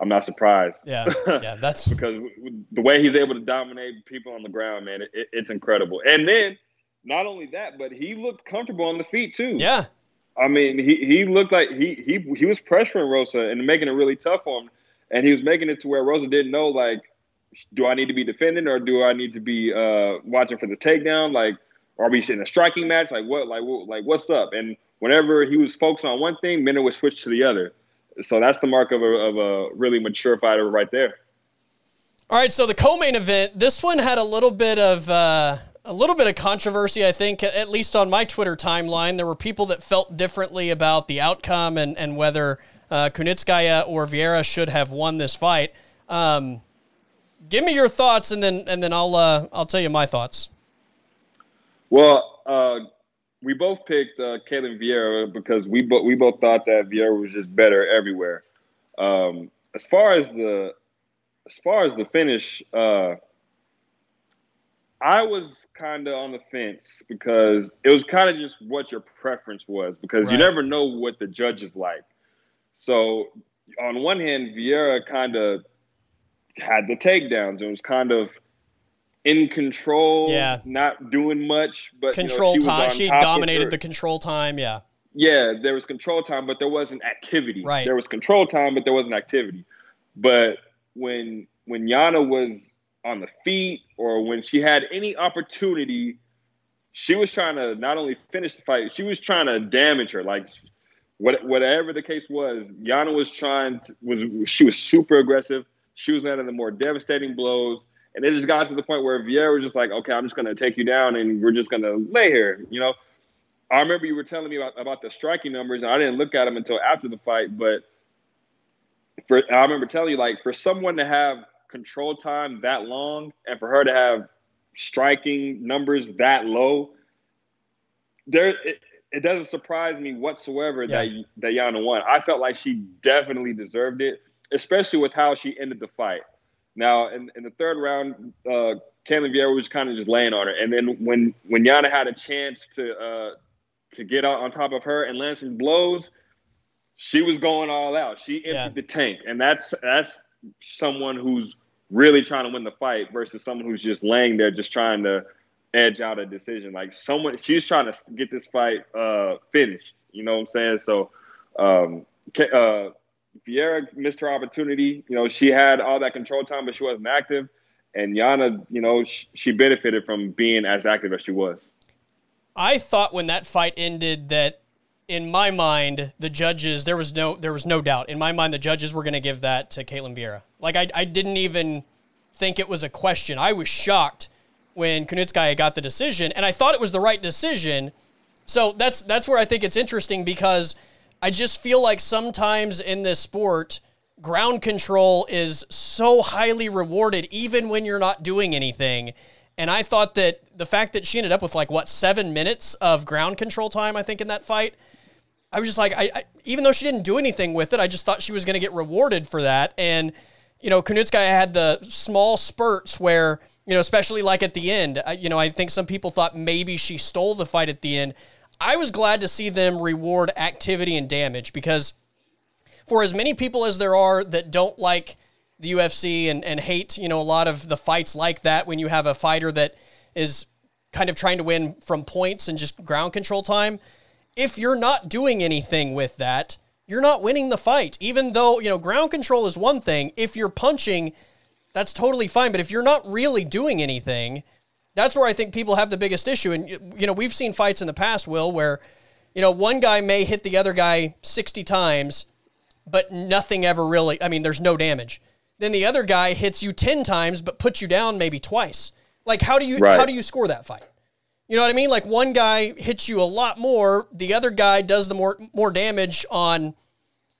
I'm not surprised. Yeah, yeah, that's because the way he's able to dominate people on the ground, man, it, it's incredible. And then not only that, but he looked comfortable on the feet too. Yeah, I mean, he he looked like he he he was pressuring Rosa and making it really tough for him, and he was making it to where Rosa didn't know like, do I need to be defending or do I need to be uh, watching for the takedown? Like, are we in a striking match? Like what? Like what, like what's up? And whenever he was focused on one thing, Minner would switch to the other. So that's the mark of a, of a really mature fighter right there. All right, so the co-main event, this one had a little bit of uh, a little bit of controversy, I think, at least on my Twitter timeline. There were people that felt differently about the outcome and and whether uh, Kunitskaya or Vieira should have won this fight. Um, give me your thoughts, and then and then I'll uh, I'll tell you my thoughts. Well, uh, we both picked uh, Ketlen Vieira because we both we both thought that Vieira was just better everywhere. Um, as far as the as far as the finish, uh, I was kind of on the fence because it was kind of just what your preference was because right. you never know what the judge is like. So on one hand, Vieira kind of had the takedowns. It was kind of in control, yeah. not doing much, but control you know, time. She dominated the control time. Yeah. Yeah, there was control time, but there wasn't activity. Right. There was control time, but there wasn't activity. But when when Yana was on the feet or when she had any opportunity, she was trying to not only finish the fight, she was trying to damage her. Like what, whatever the case was, Yana was trying to, was she was super aggressive. She was landing the more devastating blows. And it just got to the point where Vieira was just like, okay, I'm just going to take you down and we're just going to lay here. You know, I remember you were telling me about, about the striking numbers, and I didn't look at them until after the fight. But for I remember telling you, like, for someone to have control time that long and for her to have striking numbers that low, there it, it doesn't surprise me whatsoever yeah. that that Yana won. I felt like she definitely deserved it, especially with how she ended the fight. Now, in, in the third round, uh, Ketlen Vieira was kind of just laying on her, and then when when Yana had a chance to uh, to get on top of her and land some blows, she was going all out. She emptied yeah. the tank, and that's that's someone who's really trying to win the fight versus someone who's just laying there, just trying to edge out a decision. Like someone, she's trying to get this fight uh, finished. You know what I'm saying? So, um, uh, Vieira missed her opportunity. You know, she had all that control time, but she wasn't active. And Yana, you know, she, she benefited from being as active as she was. I thought when that fight ended that in my mind the judges there was no there was no doubt in my mind the judges were going to give that to Ketlen Vieira. Like I I didn't even think it was a question. I was shocked when Kunitskaya got the decision and I thought it was the right decision. So that's that's where I think it's interesting because I just feel like sometimes in this sport, ground control is so highly rewarded, even when you're not doing anything. And I thought that the fact that she ended up with like what seven minutes of ground control time, I think, in that fight, I was just like, I, I even though she didn't do anything with it, I just thought she was going to get rewarded for that. And you know, Kunitskaya had the small spurts where you know, especially like at the end, I, you know, I think some people thought maybe she stole the fight at the end. I was glad to see them reward activity and damage because for as many people as there are that don't like the UFC and, and hate, you know, a lot of the fights like that when you have a fighter that is kind of trying to win from points and just ground control time, if you're not doing anything with that, you're not winning the fight. Even though, you know, ground control is one thing. If you're punching, that's totally fine. But if you're not really doing anything, that's where I think people have the biggest issue. And, you know, we've seen fights in the past, Will, where, you know, one guy may hit the other guy 60 times, but nothing ever really, I mean, there's no damage. Then the other guy hits you 10 times, but puts you down maybe twice. Like, how do you, Right. how do you score that fight? You know what I mean? Like one guy hits you a lot more, the other guy does the more more damage on,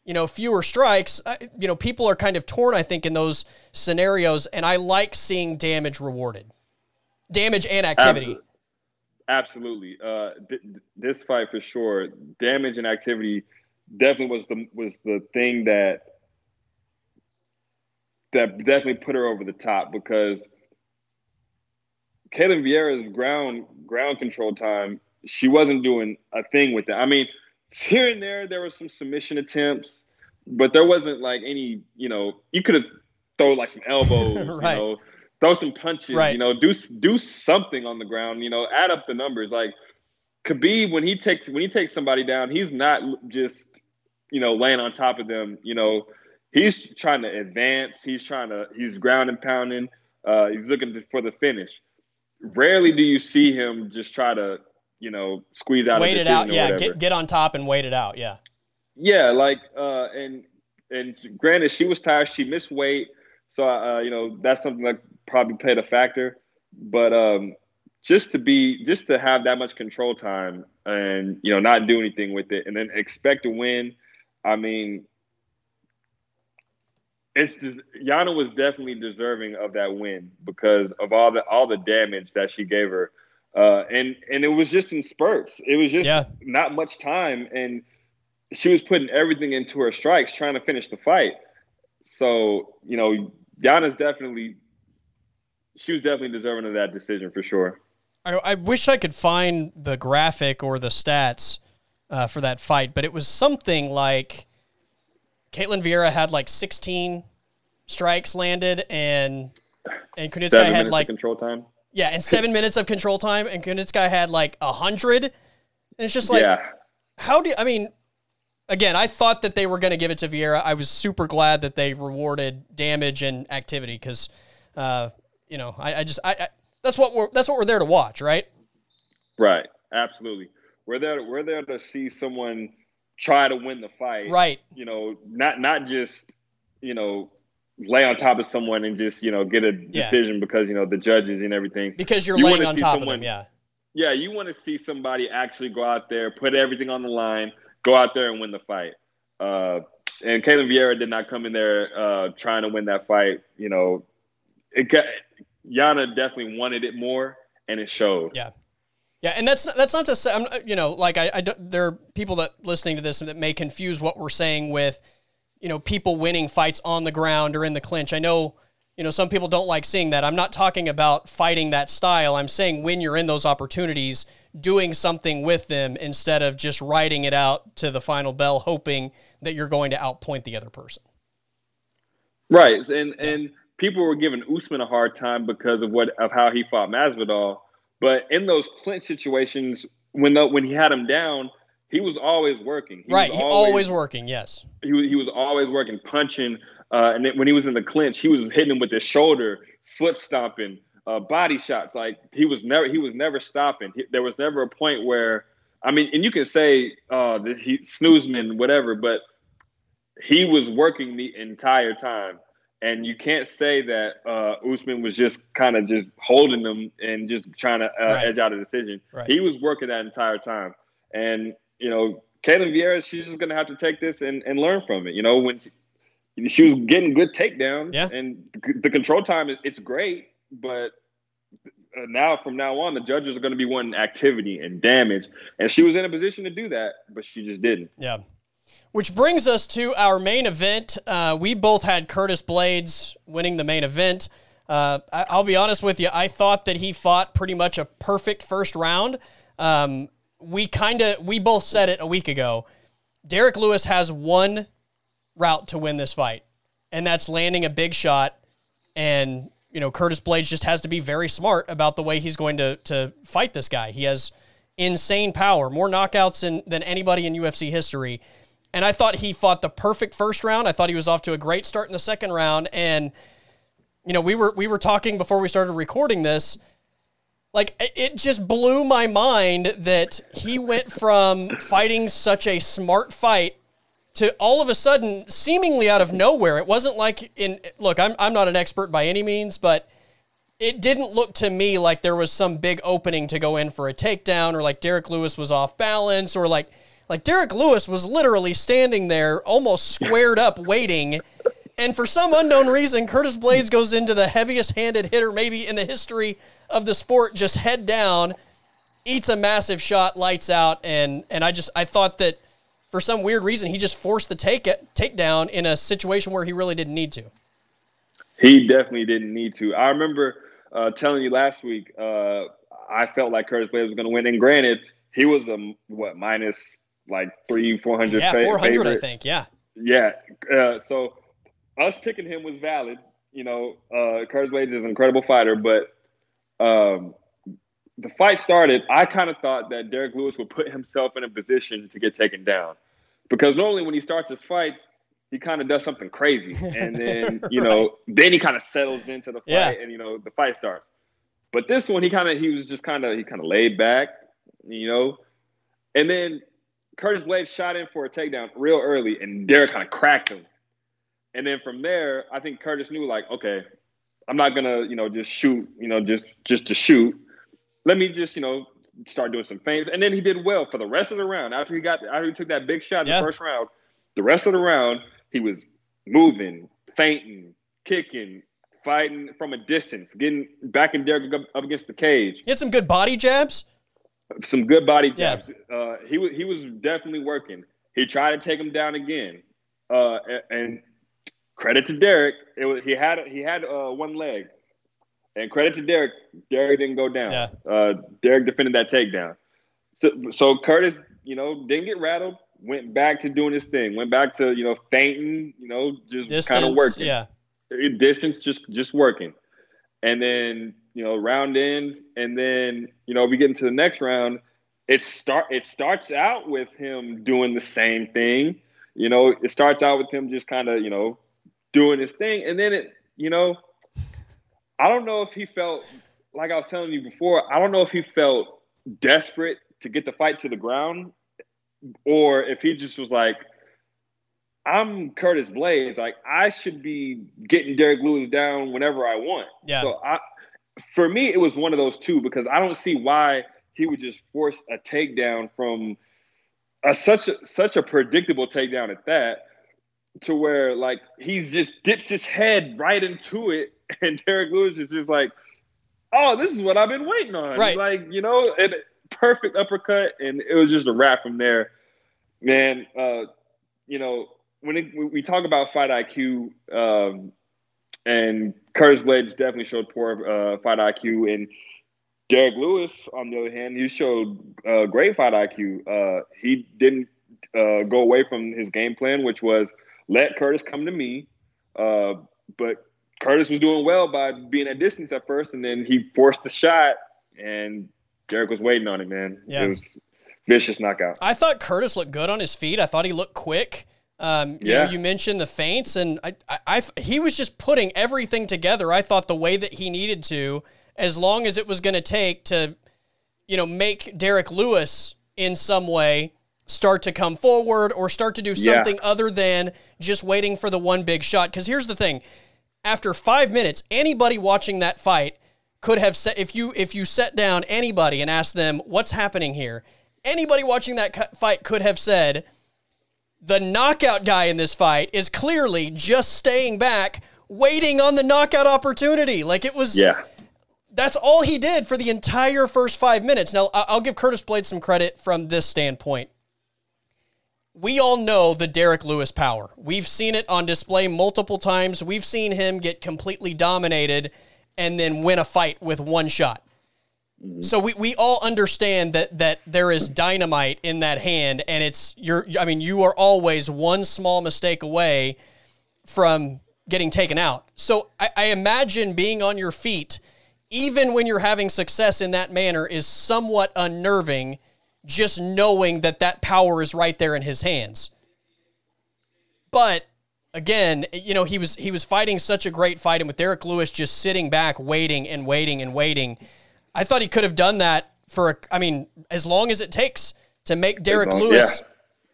you know, fewer strikes. I, you know, people are kind of torn, I think, in those scenarios, and I like seeing damage rewarded, damage and activity. Absolutely. Uh, th- th- this fight for sure, damage and activity definitely was the was the thing that that definitely put her over the top because Ketlen Vieira's ground ground control time, she wasn't doing a thing with that. I mean, here and there there were some submission attempts, but there wasn't like any, you know, you could have throw like some elbows, Right. you know, throw some punches, Right. you know, do do something on the ground, you know, add up the numbers. Like Khabib, when he takes when he takes somebody down, he's not just you know laying on top of them. You know, he's trying to advance. He's trying to he's ground and pounding. Uh, he's looking for the finish. Rarely do you see him just try to you know squeeze out. Wait it out, yeah. whatever. Get get on top and wait it out, yeah. Yeah, like uh, and and granted, she was tired. She missed weight, so uh, you know that's something that probably played a factor. But um, just to be, just to have that much control time, and you know not do anything with it, and then expect to win. I mean, it's just Yana was definitely deserving of that win because of all the all the damage that she gave her. Uh, and and it was just in spurts. It was just Yeah. not much time, and she was putting everything into her strikes, trying to finish the fight. So you know, Yana's definitely she was definitely deserving of that decision for sure. I, I wish I could find the graphic or the stats uh, for that fight, but it was something like Ketlen Vieira had like 16 strikes landed, and and Kunitskaya Seven had like of control time. yeah, and seven minutes of control time, and Kunitskaya had like a hundred, and it's just like yeah, how do I mean? Again, I thought that they were going to give it to Vieira. I was super glad that they rewarded damage and activity because, uh, you know, I, I just I, I that's what we're that's what we're there to watch, right? right, absolutely. We're there. We're there to see someone try to win the fight. Right. You know, not not just you know lay on top of someone and just you know get a Yeah. decision because you know the judges and everything. Because you're You laying on top someone- of them, yeah. Yeah, you want to see somebody actually go out there, put everything on the line, go out there and win the fight. Uh, and Ketlen Vieira did not come in there uh, trying to win that fight. You know, it got, Yana definitely wanted it more, and it showed. Yeah. Yeah, and that's that's not to say I'm, you know like I, I don't- there are people that listening to this that may confuse what we're saying with you know people winning fights on the ground or in the clinch. I know you know some people don't like seeing that. I'm not talking about fighting that style. I'm saying when you're in those opportunities, doing something with them instead of just riding it out to the final bell, hoping that you're going to outpoint the other person. Right, and and people were giving Usman a hard time because of what of how he fought Masvidal. But in those clinch situations, when the, when he had him down, he was always working. He right, was he always working. Yes. he was, he was always working, punching. Uh, and then when he was in the clinch, he was hitting him with his shoulder, foot stomping, uh, body shots. Like he was never he was never stopping. He, there was never a point where I mean, and you can say uh, that he snoozman, whatever, but he was working the entire time. And you can't say that uh, Usman was just kind of just holding them and just trying to uh, Right. edge out a decision. Right. He was working that entire time. And, you know, Ketlen Vieira, she's just going to have to take this and, and learn from it. You know, when she, she was getting good takedowns Yeah. and the- control time, it's great. But uh, now, from now on, the judges are going to be wanting activity and damage. And she was in a position to do that, but she just didn't. Yeah. Which brings us to our main event. Uh, we both had Curtis Blaydes winning the main event. Uh, I, I'll be honest with you, I thought that he fought pretty much a perfect first round. Um, we kind of, we both said it a week ago. Derrick Lewis has one route to win this fight, and that's landing a big shot. And, you know, Curtis Blaydes just has to be very smart about the way he's going to, to fight this guy. He has insane power, more knockouts in, than anybody in UFC history And I thought he fought the perfect first round. I thought he was off to a great start in the second round. And, you know, we were we were talking before we started recording this. Like it just blew my mind that he went from fighting such a smart fight to all of a sudden seemingly out of nowhere. It wasn't like in look, I'm I'm not an expert by any means, but it didn't look to me like there was some big opening to go in for a takedown or like Derrick Lewis was off balance or like like Derrick Lewis was literally standing there almost squared up waiting and for some unknown reason Curtis Blaydes goes into the heaviest handed hitter maybe in the history of the sport just head down eats a massive shot lights out and and I just I thought that for some weird reason he just forced the take it takedown in a situation where he really didn't need to. He definitely didn't need to. I remember uh, telling you last week, uh, I felt like Curtis Blaydes was going to win. And granted, he was a what minus like three, four hundred. Yeah, four hundred, I think. Yeah. Yeah. Uh, so us picking him was valid. You know, uh, Curtis is an incredible fighter, but um, the fight started. I kind of thought that Derrick Lewis would put himself in a position to get taken down, because normally when he starts his fights, he kind of does something crazy, and then you know, right. then he kind of settles into the fight, yeah. and you know, the fight starts. But this one, he kind of he was just kind of he kind of laid back, you know, and then Curtis Blaydes shot in for a takedown real early, and Derrick kind of cracked him. And then from there, I think Curtis knew like, okay, I'm not gonna you know just shoot, you know, just just to shoot. Let me just you know start doing some feints, and then he did well for the rest of the round. After he got after he took that big shot in yeah. the first round, the rest of the round he was moving, feinting, kicking, fighting from a distance, getting back in Derrick up against the cage. He had some good body jabs. Some good body jabs. Yeah. Uh, he was he was definitely working. He tried to take him down again, uh, and credit to Derrick, it was he had he had uh, one leg, and credit to Derrick, Derrick didn't go down. Yeah. Uh, Derrick defended that takedown. So so Curtis, you know, didn't get rattled went back to doing his thing. Went back to you know feinting. you know, just kind of working. Yeah, distance, just just working. And then you know round ends, and then you know we get into the next round. It start it starts out with him doing the same thing. You know, it starts out with him just kind of you know doing his thing, and then it you know, I don't know if he felt like I was telling you before. I don't know if he felt desperate to get the fight to the ground or if he just was like, I'm Curtis Blaydes, like I should be getting Derrick Lewis down whenever I want. Yeah. So I, for me, it was one of those two because I don't see why he would just force a takedown from a, such a such a predictable takedown at that to where like he's just dips his head right into it and Derrick Lewis is just like, oh, this is what I've been waiting on. Right. Like, you know, and perfect uppercut, and it was just a wrap from there. Man, uh, you know, when, it, when we talk about fight IQ, um, and Curtis Blaydes definitely showed poor uh, fight IQ, and Derrick Lewis, on the other hand, he showed uh, great fight IQ. Uh, he didn't uh, go away from his game plan, which was let Curtis come to me. Uh, but Curtis was doing well by being at distance at first, and then he forced the shot, and Derrick was waiting on it, man. Yeah. It was vicious knockout. I thought Curtis looked good on his feet. I thought he looked quick. Um, you yeah. Know, you mentioned the feints, and I, I, I, he was just putting everything together. I thought the way that he needed to, as long as it was going to take to, you know, make Derrick Lewis in some way start to come forward or start to do something yeah. other than just waiting for the one big shot. Because here's the thing: after five minutes, anybody watching that fight could have said if you if you set down anybody and asked them what's happening here, anybody watching that fight could have said the knockout guy in this fight is clearly just staying back, waiting on the knockout opportunity. Like it was Yeah. That's all he did for the entire first five minutes. Now, I'll give Curtis Blaydes some credit from this standpoint. We all know the Derrick Lewis power. We've seen it on display multiple times. We've seen him get completely dominated and then win a fight with one shot. Mm-hmm. So we, we all understand that that there is dynamite in that hand, and it's you're I mean you are always one small mistake away from getting taken out. So I, I imagine being on your feet, even when you're having success in that manner, is somewhat unnerving. Just knowing that that power is right there in his hands. But again, you know, he was he was fighting such a great fight, and with Derrick Lewis just sitting back, waiting and waiting and waiting, I thought he could have done that for. A, I mean, as long as it takes to make Derrick long, Lewis, yeah.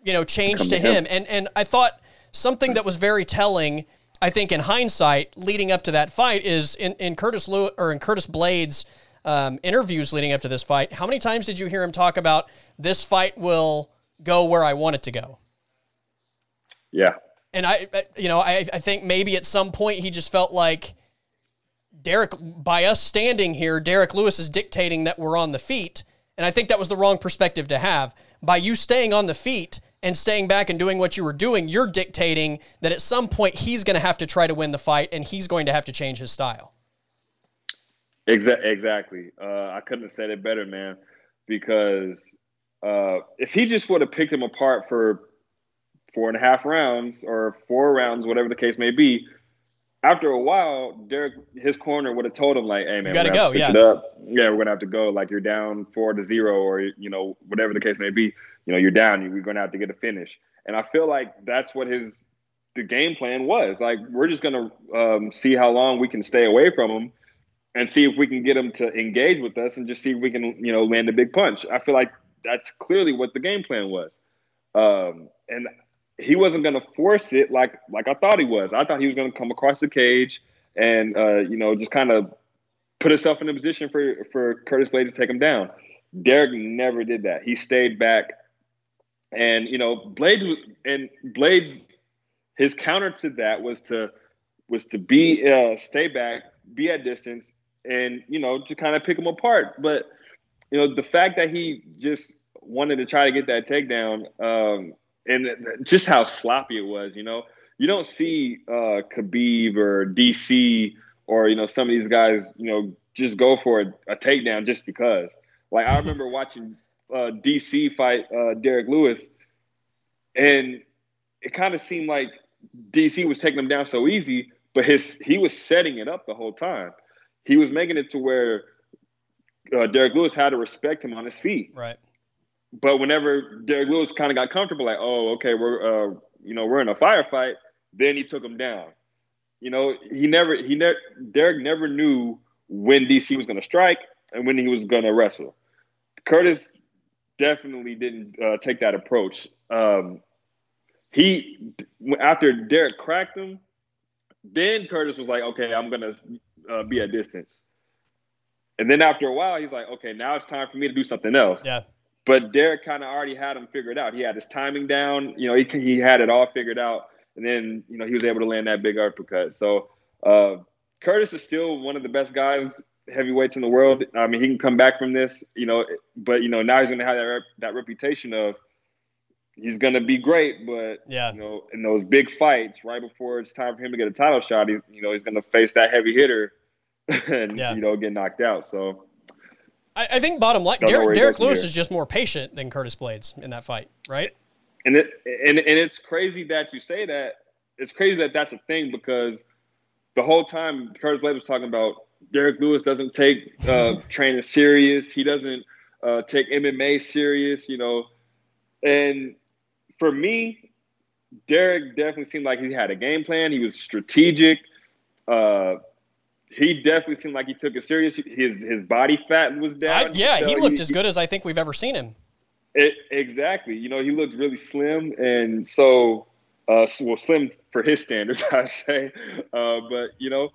you know, change to him. him. And and I thought something that was very telling. I think in hindsight, leading up to that fight, is in, in Curtis Lewis or in Curtis Blaydes um, interviews leading up to this fight. How many times did you hear him talk about this fight will go where I want it to go? Yeah, and I, you know, I, I think maybe at some point he just felt like Derrick, by us standing here, Derrick Lewis is dictating that we're on the feet. And I think that was the wrong perspective to have. By you staying on the feet and staying back and doing what you were doing, you're dictating that at some point he's going to have to try to win the fight and he's going to have to change his style. Exactly. Uh, I couldn't have said it better, man. Because uh, if he just would have picked him apart for four and a half rounds or four rounds, whatever the case may be. After a while, Derrick, his corner would have told him like, "Hey man, you gotta go. Yeah, yeah, we're gonna have to go. Like you're down four to zero, or you know whatever the case may be. You know you're down. You're gonna have to get a finish." And I feel like that's what his the game plan was. Like we're just gonna um, see how long we can stay away from him, and see if we can get him to engage with us, and just see if we can you know land a big punch. I feel like that's clearly what the game plan was. Um, and he wasn't going to force it like like I thought he was. I thought he was going to come across the cage and uh, you know just kind of put himself in a position for for Curtis Blaydes to take him down. Derrick never did that. He stayed back, and you know Blaydes and Blaydes his counter to that was to was to be uh, stay back, be at distance, and you know to kind of pick him apart. But you know the fact that he just wanted to try to get that takedown. Um, and just how sloppy it was. You know, you don't see uh, Khabib or DC or you know some of these guys, you know, just go for a, a takedown just because. Like I remember watching uh, DC fight uh, Derrick Lewis, and it kind of seemed like DC was taking him down so easy, but his he was setting it up the whole time. He was making it to where uh, Derrick Lewis had to respect him on his feet. Right but whenever Derrick Lewis kind of got comfortable, like, oh, okay, we're uh, you know we're in a firefight, then he took him down. You know, he never he never Derrick never knew when DC was going to strike and when he was going to wrestle. Curtis definitely didn't uh, take that approach. Um, he after Derrick cracked him, then Curtis was like, okay, I'm going to uh, be at distance. And then after a while, he's like, okay, now it's time for me to do something else. Yeah. But Derrick kind of already had him figured out. He had his timing down. You know, he, he had it all figured out. And then, you know, he was able to land that big uppercut. So uh, Curtis is still one of the best guys, heavyweights in the world. I mean, he can come back from this, you know, but, you know, now he's going to have that, rep- that reputation of he's going to be great. But, yeah. you know, in those big fights, right before it's time for him to get a title shot, he's, you know, he's going to face that heavy hitter and, yeah. you know, get knocked out. So, I, I think bottom line, Derek, Derrick Lewis is just more patient than Curtis Blaydes in that fight, right? And it and, and it's crazy that you say that. It's crazy that that's a thing because the whole time Curtis Blaydes was talking about Derrick Lewis doesn't take uh, training serious. He doesn't uh, take MMA serious, you know. And for me, Derrick definitely seemed like he had a game plan. He was strategic. Uh, he definitely seemed like he took it serious. His his body fat was down. I, yeah, so he looked he, as good as I think we've ever seen him. It, exactly. You know, he looked really slim, and so uh, well, slim for his standards, I say. Uh, but you know,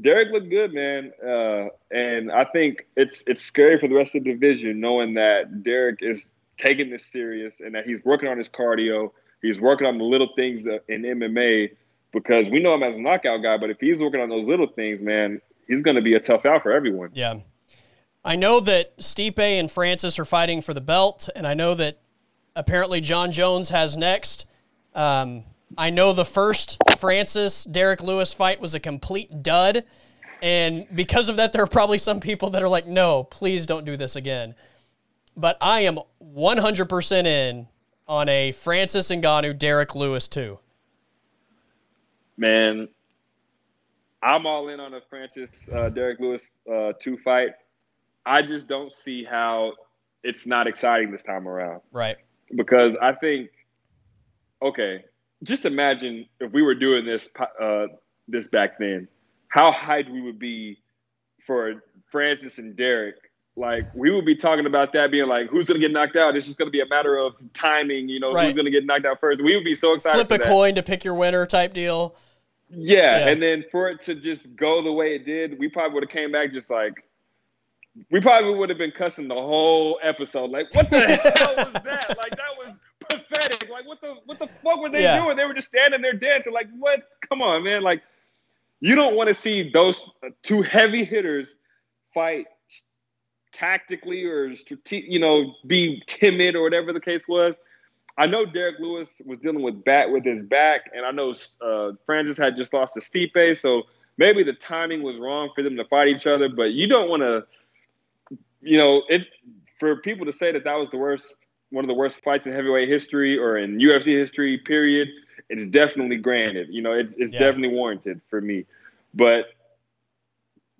Derrick looked good, man, uh, and I think it's it's scary for the rest of the division knowing that Derrick is taking this serious and that he's working on his cardio. He's working on the little things in MMA because we know him as a knockout guy, but if he's working on those little things, man, he's going to be a tough out for everyone. Yeah. I know that Stipe and Francis are fighting for the belt, and I know that apparently Jon Jones has next. Um, I know the first Francis Derrick Lewis fight was a complete dud. And because of that, there are probably some people that are like, no, please don't do this again. But I am 100% in on a Francis Ngannou Derrick Lewis too man, I'm all in on a Francis uh, Derrick Lewis uh, two fight. I just don't see how it's not exciting this time around. Right. Because I think, okay, just imagine if we were doing this uh, this back then, how hyped we would be for Francis and Derrick. Like we would be talking about that being like, who's gonna get knocked out? It's just gonna be a matter of timing, you know, Right. who's gonna get knocked out first. We would be so excited. Flip a coin to pick your winner type deal. Yeah, Yeah. and then for it to just go the way it did, we probably would have came back just like we probably would have been cussing the whole episode. Like, what the hell was that? Like that was pathetic. Like what the what the fuck were they Yeah. doing? They were just standing there dancing. Like, what? Come on, man. Like you don't want to see those two heavy hitters fight tactically or strate- you know, be timid or whatever the case was. I know Derrick Lewis was dealing with bat with his back, and I know uh, Francis had just lost to Stipe, so maybe the timing was wrong for them to fight each other. But you don't want to, you know, it for people to say that that was the worst, one of the worst fights in heavyweight history or in UFC history. Period. It's definitely granted. You know, it's it's Yeah. definitely warranted for me. But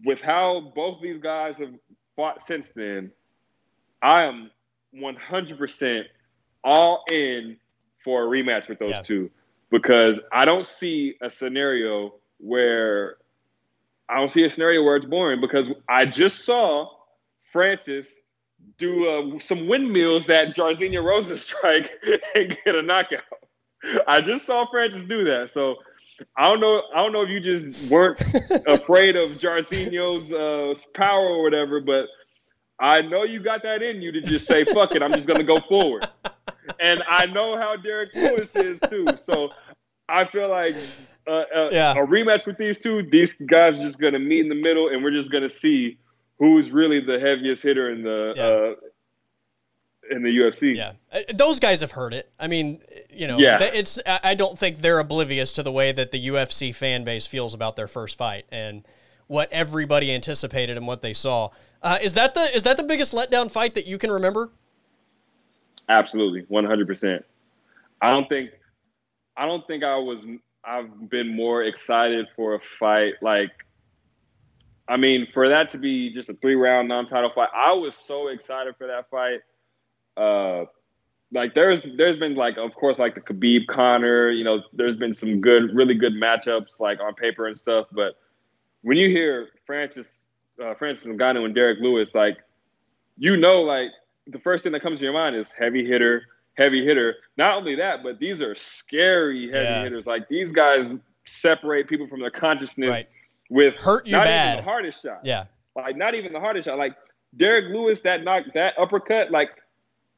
with how both these guys have fought since then, I am 100% all in for a rematch with those Yeah. two because I don't see a scenario where I don't see a scenario where it's boring because I just saw Francis do uh, some windmills at Jairzinho Rozenstruik and get a knockout. I just saw Francis do that, so I don't know. I don't know if you just weren't afraid of Jairzinho's uh, power or whatever, but I know you got that in you to just say, "Fuck it, I'm just gonna go forward." And I know how Derrick Lewis is too, so I feel like uh, uh, Yeah. a rematch with these two, these guys are just gonna meet in the middle, and we're just gonna see who's really the heaviest hitter in the uh, in the UFC. Yeah, Uh, those guys have heard it. I mean, you know, Yeah. it's. I I don't think they're oblivious to the way that the UFC fan base feels about their first fight and what everybody anticipated and what they saw. Uh, is that the is that the biggest letdown fight that you can remember? Absolutely, one hundred percent. I don't think, I don't think I was. I've been more excited for a fight. Like, I mean, for that to be just a three round non title fight, I was so excited for that fight. Uh, like there's there's been like of course like the Khabib Connor. You know, there's been some good, really good matchups like on paper and stuff. But when you hear Francis, uh, Francis Ngannou and Derrick Lewis, like you know, like the first thing that comes to your mind is heavy hitter, heavy hitter. Not only that, but these are scary heavy Yeah. hitters. Like these guys separate people from their consciousness Right. with Hurt you not bad. even the hardest shot. Yeah, Like not even the hardest shot. Like Derrick Lewis, that knock, that uppercut, like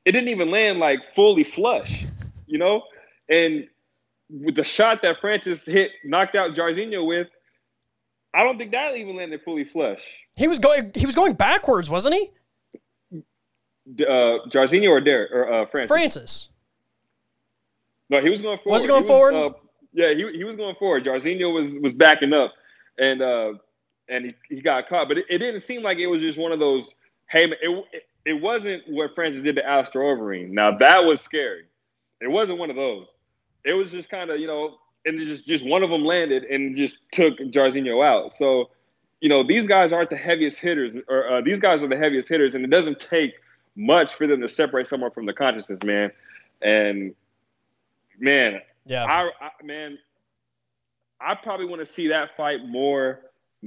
it didn't even land like fully flush, you know. And with the shot that Francis hit, knocked out Jairzinho with, I don't think that even landed fully flush. he was going. He was going backwards, wasn't he, Uh, Jairzinho or Derrick or uh, Francis? Francis? No, he was going forward. Was he going was, forward? uh, yeah, he, he was going forward. Jarzinho was was backing up, and uh, and he, he got caught. But it, it didn't seem like it was just one of those. Hey, it it wasn't what Francis did to Alistair Overeem. Now that was scary. It wasn't one of those. It was just kind of you know, and just just one of them landed and just took Jairzinho out. So you know, these guys aren't the heaviest hitters, or uh, these guys are the heaviest hitters, and it doesn't take much for them to separate someone from the consciousness, man. And man, Yeah, I, I man, I probably want to see that fight more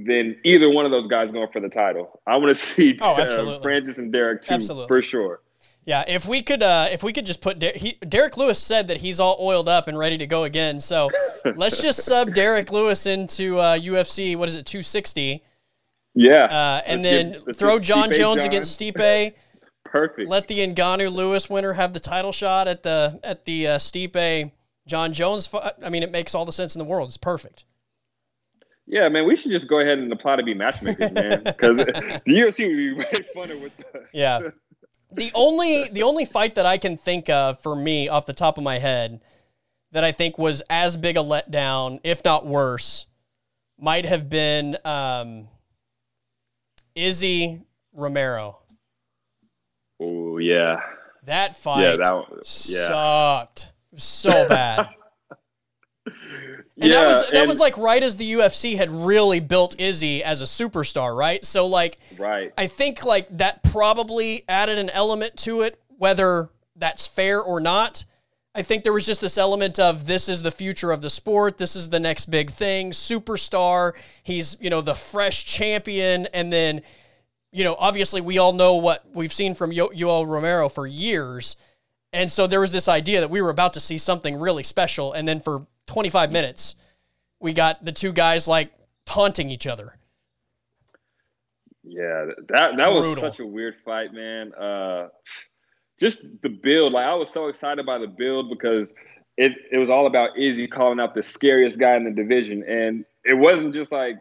than either one of those guys going for the title. I want to see Oh, uh. Francis and Derrick too, Absolutely. for sure. yeah. If we could, uh, if we could just put Der- he, Derrick Lewis said that he's all oiled up and ready to go again. So let's just sub Derrick Lewis into uh, UFC. What is it, two sixty? Yeah, Uh, and Let's then let's throw Jon Stipe Jones Jon. against Stipe. perfect. Let the Ngannou Lewis winner have the title shot at the at the uh, Stipe Jon Jones. I mean, it makes all the sense in the world. It's perfect. Yeah, man, we should just go ahead and apply to be matchmakers, man, because the UFC would be way funner with us. Yeah. The only the only fight that I can think of for me off the top of my head that I think was as big a letdown, if not worse, might have been um, Izzy Romero. Oh yeah, That fight yeah, that one, yeah, sucked so bad. And yeah. that was that and- was like right as the UFC had really built Izzy as a superstar, right? So like right. I think like that probably added an element to it, whether that's fair or not. I think there was just this element of this is the future of the sport. This is the next big thing. Superstar. He's, you know, the fresh champion. And then, you know, obviously we all know what we've seen from Yo- Yoel Romero for years. And so there was this idea that we were about to see something really special. And then for 25 minutes, we got the two guys like taunting each other. Yeah, that that was such a weird fight, man. Uh, just the build. Like I was so excited by the build because it it was all about Izzy calling out the scariest guy in the division, and it wasn't just like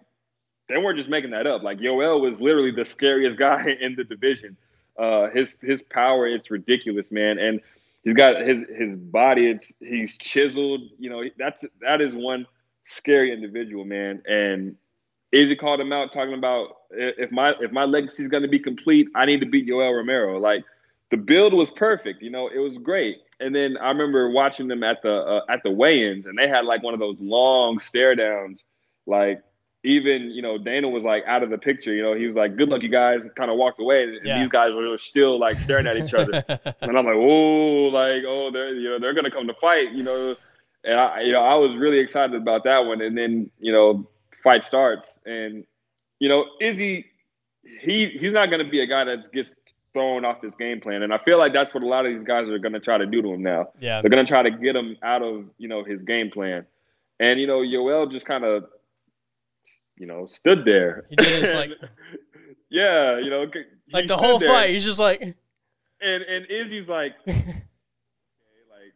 they weren't just making that up. Like Yoel was literally the scariest guy in the division. Uh, his his power, it's ridiculous, man, and he's got his his body. It's he's chiseled. You know, that's that is one scary individual, man. And Izzy called him out, talking about if my if my legacy is going to be complete, I need to beat Yoel Romero. Like the build was perfect. You know, it was great. And then I remember watching them at the uh, at the weigh-ins, and they had like one of those long stare downs. Like even you know Dana was like out of the picture. You know, he was like, "Good luck, you guys," kind of walked away, and yeah. these guys were still like staring at each other. and I'm like, "Oh, like oh, they're you know they're gonna come to fight." You know, and I you know I was really excited about that one. And then you know fight starts, and you know Izzy, he he's not gonna be a guy that gets thrown off this game plan. And I feel like that's what a lot of these guys are going to try to do to him now. Yeah. They're going to try to get him out of, you know, his game plan. And, you know, Yoel just kind of, you know, stood there. He did his, like, yeah, you know, like the whole there. fight. He's just like, and, and Izzy's like, okay, like,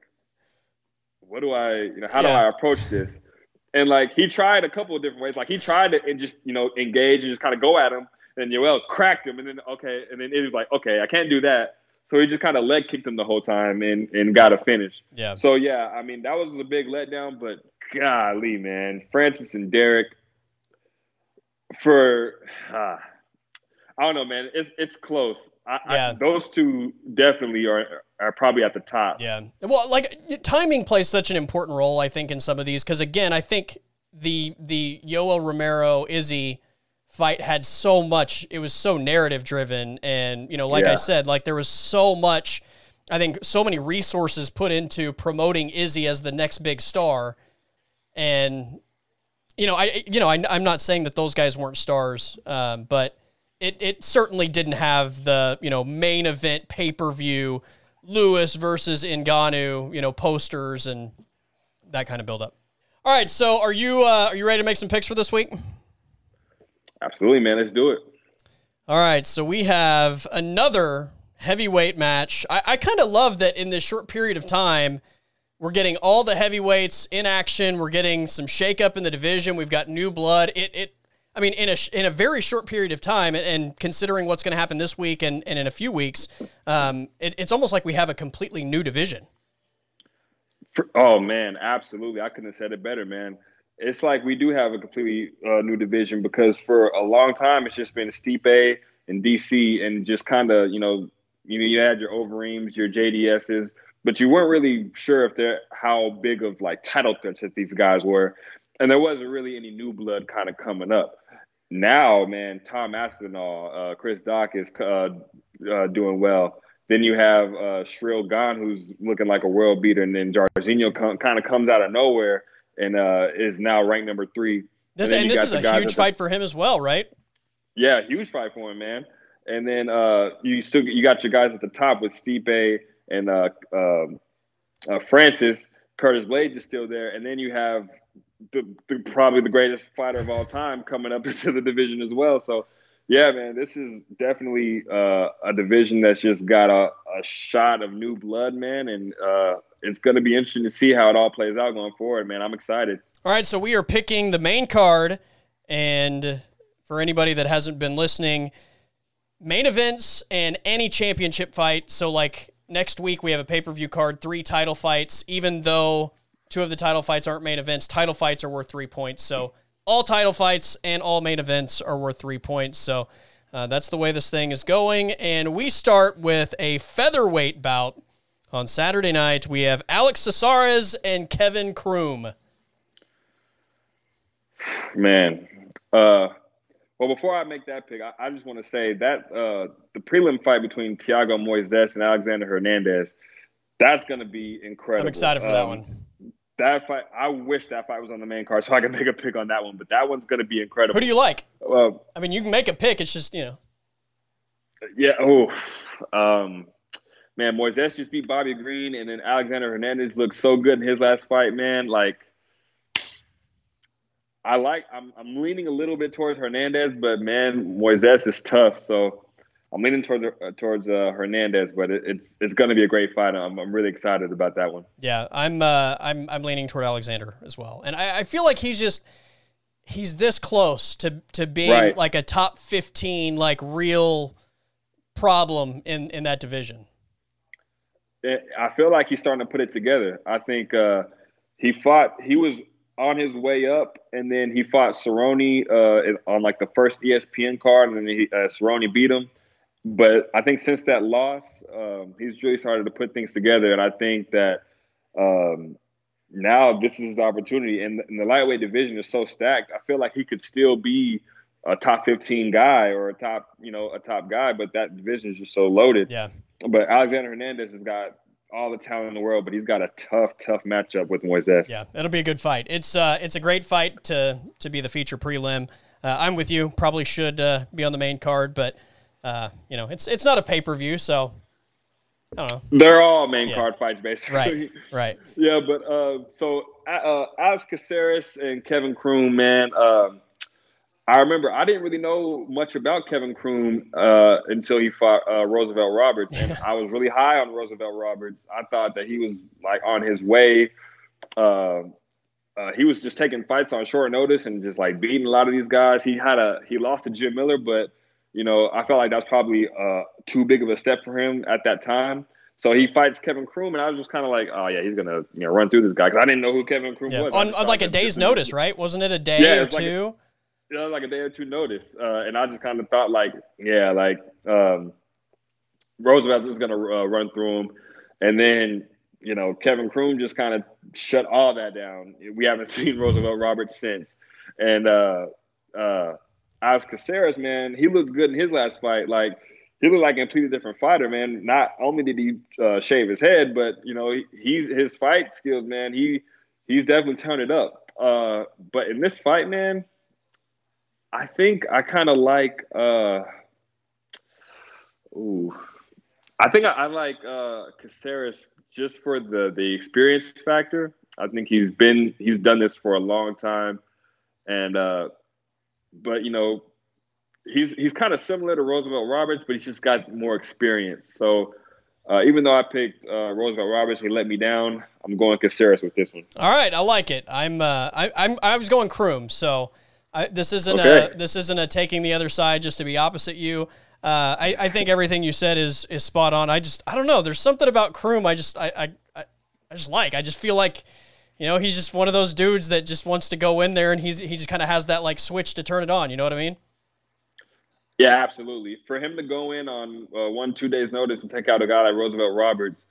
what do I, you know, how yeah. do I approach this? And like, he tried a couple of different ways. Like, he tried to and just, you know, engage and just kind of go at him and Yoel cracked him, and then okay, and then was like, okay, I can't do that. So he just kind of leg kicked him the whole time and, and got a finish. Yeah. So yeah, I mean that was a big letdown, but golly, man, Francis and Derrick for uh, I don't know, man. It's it's close. I, yeah. I, those two definitely are are probably at the top. Yeah. Well, like timing plays such an important role, I think, in some of these because again, I think the the Yoel Romero Izzy fight had so much it was so narrative driven and you know like yeah. i said like there was so much i think so many resources put into promoting izzy as the next big star and you know i you know I, am not saying that those guys weren't stars um, but it, it certainly didn't have the you know main event pay-per-view lewis versus Ngannou, you know posters and that kind of build up all right so are you uh, are you ready to make some picks for this week Absolutely, man. Let's do it. All right. So we have another heavyweight match. I, I kind of love that in this short period of time, we're getting all the heavyweights in action. We're getting some shakeup in the division. We've got new blood. It, it I mean, in a in a very short period of time, and considering what's going to happen this week and, and in a few weeks, um, it, it's almost like we have a completely new division. For, oh man, absolutely! I couldn't have said it better, man it's like we do have a completely uh, new division because for a long time it's just been Stipe and DC and just kind of you know you know you had your Overeems, your JDSs, but you weren't really sure if they're how big of like title threats that these guys were, and there wasn't really any new blood kind of coming up. Now, man, Tom Aspinall, uh, Chris Daukaus uh, uh, doing well. Then you have uh, Ciryl Gane, who's looking like a world beater, and then Jairzinho com- kind of comes out of nowhere and uh, is now ranked number three. This and, and this is a huge fight for him as well, right? Yeah, huge fight for him, man. And then uh, you still you got your guys at the top with Stipe and uh, um, uh, Francis. Curtis Blaydes is still there, and then you have the, the, probably the greatest fighter of all time coming up into the division as well. So, yeah, man, this is definitely uh, a division that's just got a, a shot of new blood, man, and uh, it's going to be interesting to see how it all plays out going forward, man. I'm excited. All right, so we are picking the main card, and for anybody that hasn't been listening, main events and any championship fight. So, like next week, we have a pay per view card, three title fights. Even though two of the title fights aren't main events, title fights are worth three points. So, all title fights and all main events are worth three points. So, uh, that's the way this thing is going. And we start with a featherweight bout on Saturday night, we have Alex Caceres and Kevin Croom. Man, uh, well, before I make that pick, I, I just want to say that uh, the prelim fight between Thiago Moises and Alexander Hernandez, That's gonna be incredible. I'm excited for um, that one. That fight, I wish that fight was on the main card so I could make a pick on that one. But that one's gonna be incredible. Who do you like? Well, I mean, you can make a pick. It's just you know. Yeah. Oh, um, man, Moises just beat Bobby Green, and then Alexander Hernandez looked so good in his last fight. Man, like I like. I'm I'm leaning a little bit towards Hernandez, but man, Moises is tough. So I'm leaning towards uh, towards uh, Hernandez, but it, it's it's going to be a great fight. I'm, I'm really excited about that one. Yeah, I'm uh, I'm I'm leaning toward Alexander as well, and I, I feel like he's just he's this close to to being right. like a top 15 like real problem in in that division. I feel like he's starting to put it together. I think uh, he fought. He was on his way up, and then he fought Cerrone uh, on like the first ESPN card, and then he, uh, Cerrone beat him. But I think since that loss, um, he's really started to put things together, and I think that um, now this is his opportunity. And, and the lightweight division is so stacked. I feel like he could still be a top 15 guy or a top, you know, a top guy, but that division is just so loaded. Yeah. But Alexander Hernandez has got all the talent in the world, but he's got a tough, tough matchup with Moises. Yeah, it'll be a good fight. It's uh, it's a great fight to to be the feature prelim. Uh, I'm with you. Probably should uh, be on the main card, but uh, you know, it's it's not a pay per view, so I don't know. They're all main yeah. card fights, basically. Right. Right. yeah, but uh, so uh, Alex Caceres and Kevin Croom, man. Um, I remember I didn't really know much about Kevin Croom uh, until he fought uh, Roosevelt Roberts, and I was really high on Roosevelt Roberts. I thought that he was like on his way. Uh, uh, he was just taking fights on short notice and just like beating a lot of these guys. He had a he lost to Jim Miller, but you know I felt like that's probably uh, too big of a step for him at that time. So he fights Kevin Croom, and I was just kind of like, oh yeah, he's gonna you know run through this guy because I didn't know who Kevin Croom yeah. was. On, on like a day's notice, right? Wasn't it a day yeah, or two? Like you know, like a day or two notice. Uh, and I just kind of thought like, yeah, like um, Roosevelt was going to uh, run through him. And then, you know, Kevin Croom just kind of shut all that down. We haven't seen Roosevelt Roberts since. And uh, uh, Alex Caceres, man, he looked good in his last fight. Like, he looked like a completely different fighter, man. Not only did he uh, shave his head, but you know he, he's his fight skills, man. He he's definitely turned it up. Uh, but in this fight, man, I think I kind of like. Uh, ooh, I think I, I like uh, Caceres just for the the experience factor. I think he's been he's done this for a long time, and uh, but you know he's he's kind of similar to Roosevelt Roberts, but he's just got more experience. So uh, even though I picked uh, Roosevelt Roberts, he let me down. I'm going Caceres with this one. All right, I like it. I'm uh, I, I'm I was going Croom, so I, this isn't okay. a this isn't a taking the other side just to be opposite you. Uh, I, I think everything you said is is spot on. I just I don't know. There's something about Croom I just I, I I just like. I just feel like, you know, he's just one of those dudes that just wants to go in there and he's he just kind of has that like switch to turn it on. You know what I mean? Yeah, absolutely. For him to go in on uh, one two days notice and take out a guy like Roosevelt Roberts,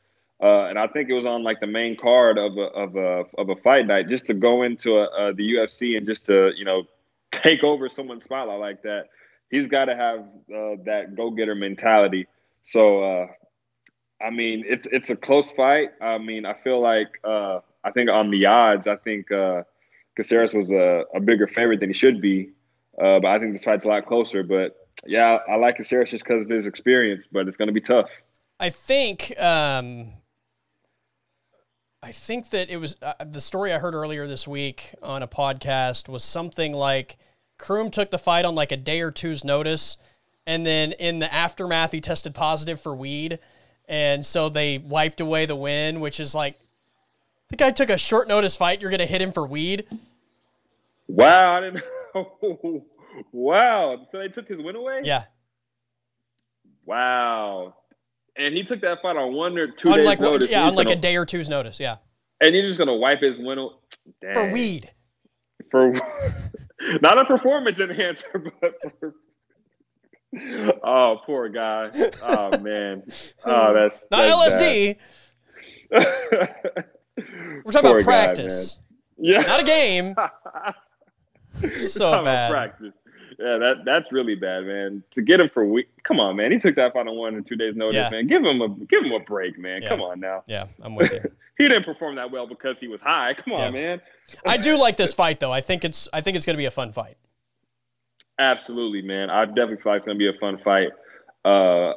uh, and I think it was on like the main card of a of a of a fight night, just to go into a, the UFC and just to you know take over someone's spotlight like that, he's got to have uh, that go getter mentality. So, uh, I mean, it's it's a close fight. I mean, I feel like uh, I think on the odds, I think uh, Caceres was a, a bigger favorite than he should be. Uh, but I think this fight's a lot closer. But yeah, I like Caceres just because of his experience. But it's going to be tough. I think. Um, I think that it was uh, the story I heard earlier this week on a podcast was something like Croom took the fight on like a day or two's notice, and then in the aftermath he tested positive for weed, and so they wiped away the win, which is like the guy took a short notice fight. You're gonna hit him for weed. Wow, I didn't know. wow, so they took his win away. Yeah. Wow, and he took that fight on one or two on days like, notice. Yeah, on like gonna, a day or two's notice. Yeah. And you're just gonna wipe his win for weed. For weed not a performance enhancer, but for. Oh, poor guy. Oh man. Oh, that's not that's LSD. We're talking poor about practice. Guy, yeah. Not a game. so bad. Practice. Yeah, that that's really bad, man. To get him for week, come on, man. He took that final one in two days' notice, Yeah. man. Give him a give him a break, man. Yeah. Come on now. Yeah, I'm with you. He didn't perform that well because he was high. Come on, Yeah. man. I do like this fight though. I think it's I think it's going to be a fun fight. Absolutely, man. I definitely feel like it's gonna be a fun fight. Uh,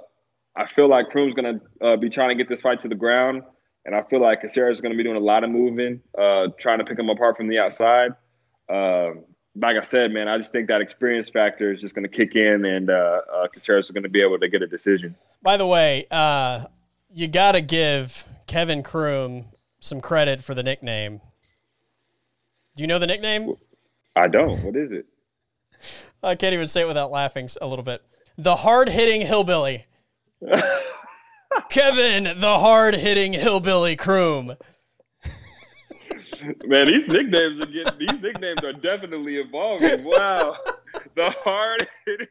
I feel like Croom's gonna uh, be trying to get this fight to the ground, and I feel like Caceres is gonna be doing a lot of moving, uh, trying to pick him apart from the outside. Um like I said, man, I just think that experience factor is just gonna kick in, and uh, uh, Caceres is gonna be able to get a decision. By the way, uh, you got to give Kevin Croom some credit for the nickname. Do you know the nickname? I don't. What is it? I can't even say it without laughing a little bit. The hard hitting hillbilly. Kevin, the hard hitting hillbilly Croom. Man, these nicknames are getting these nicknames are definitely evolving. Wow. The hard hitting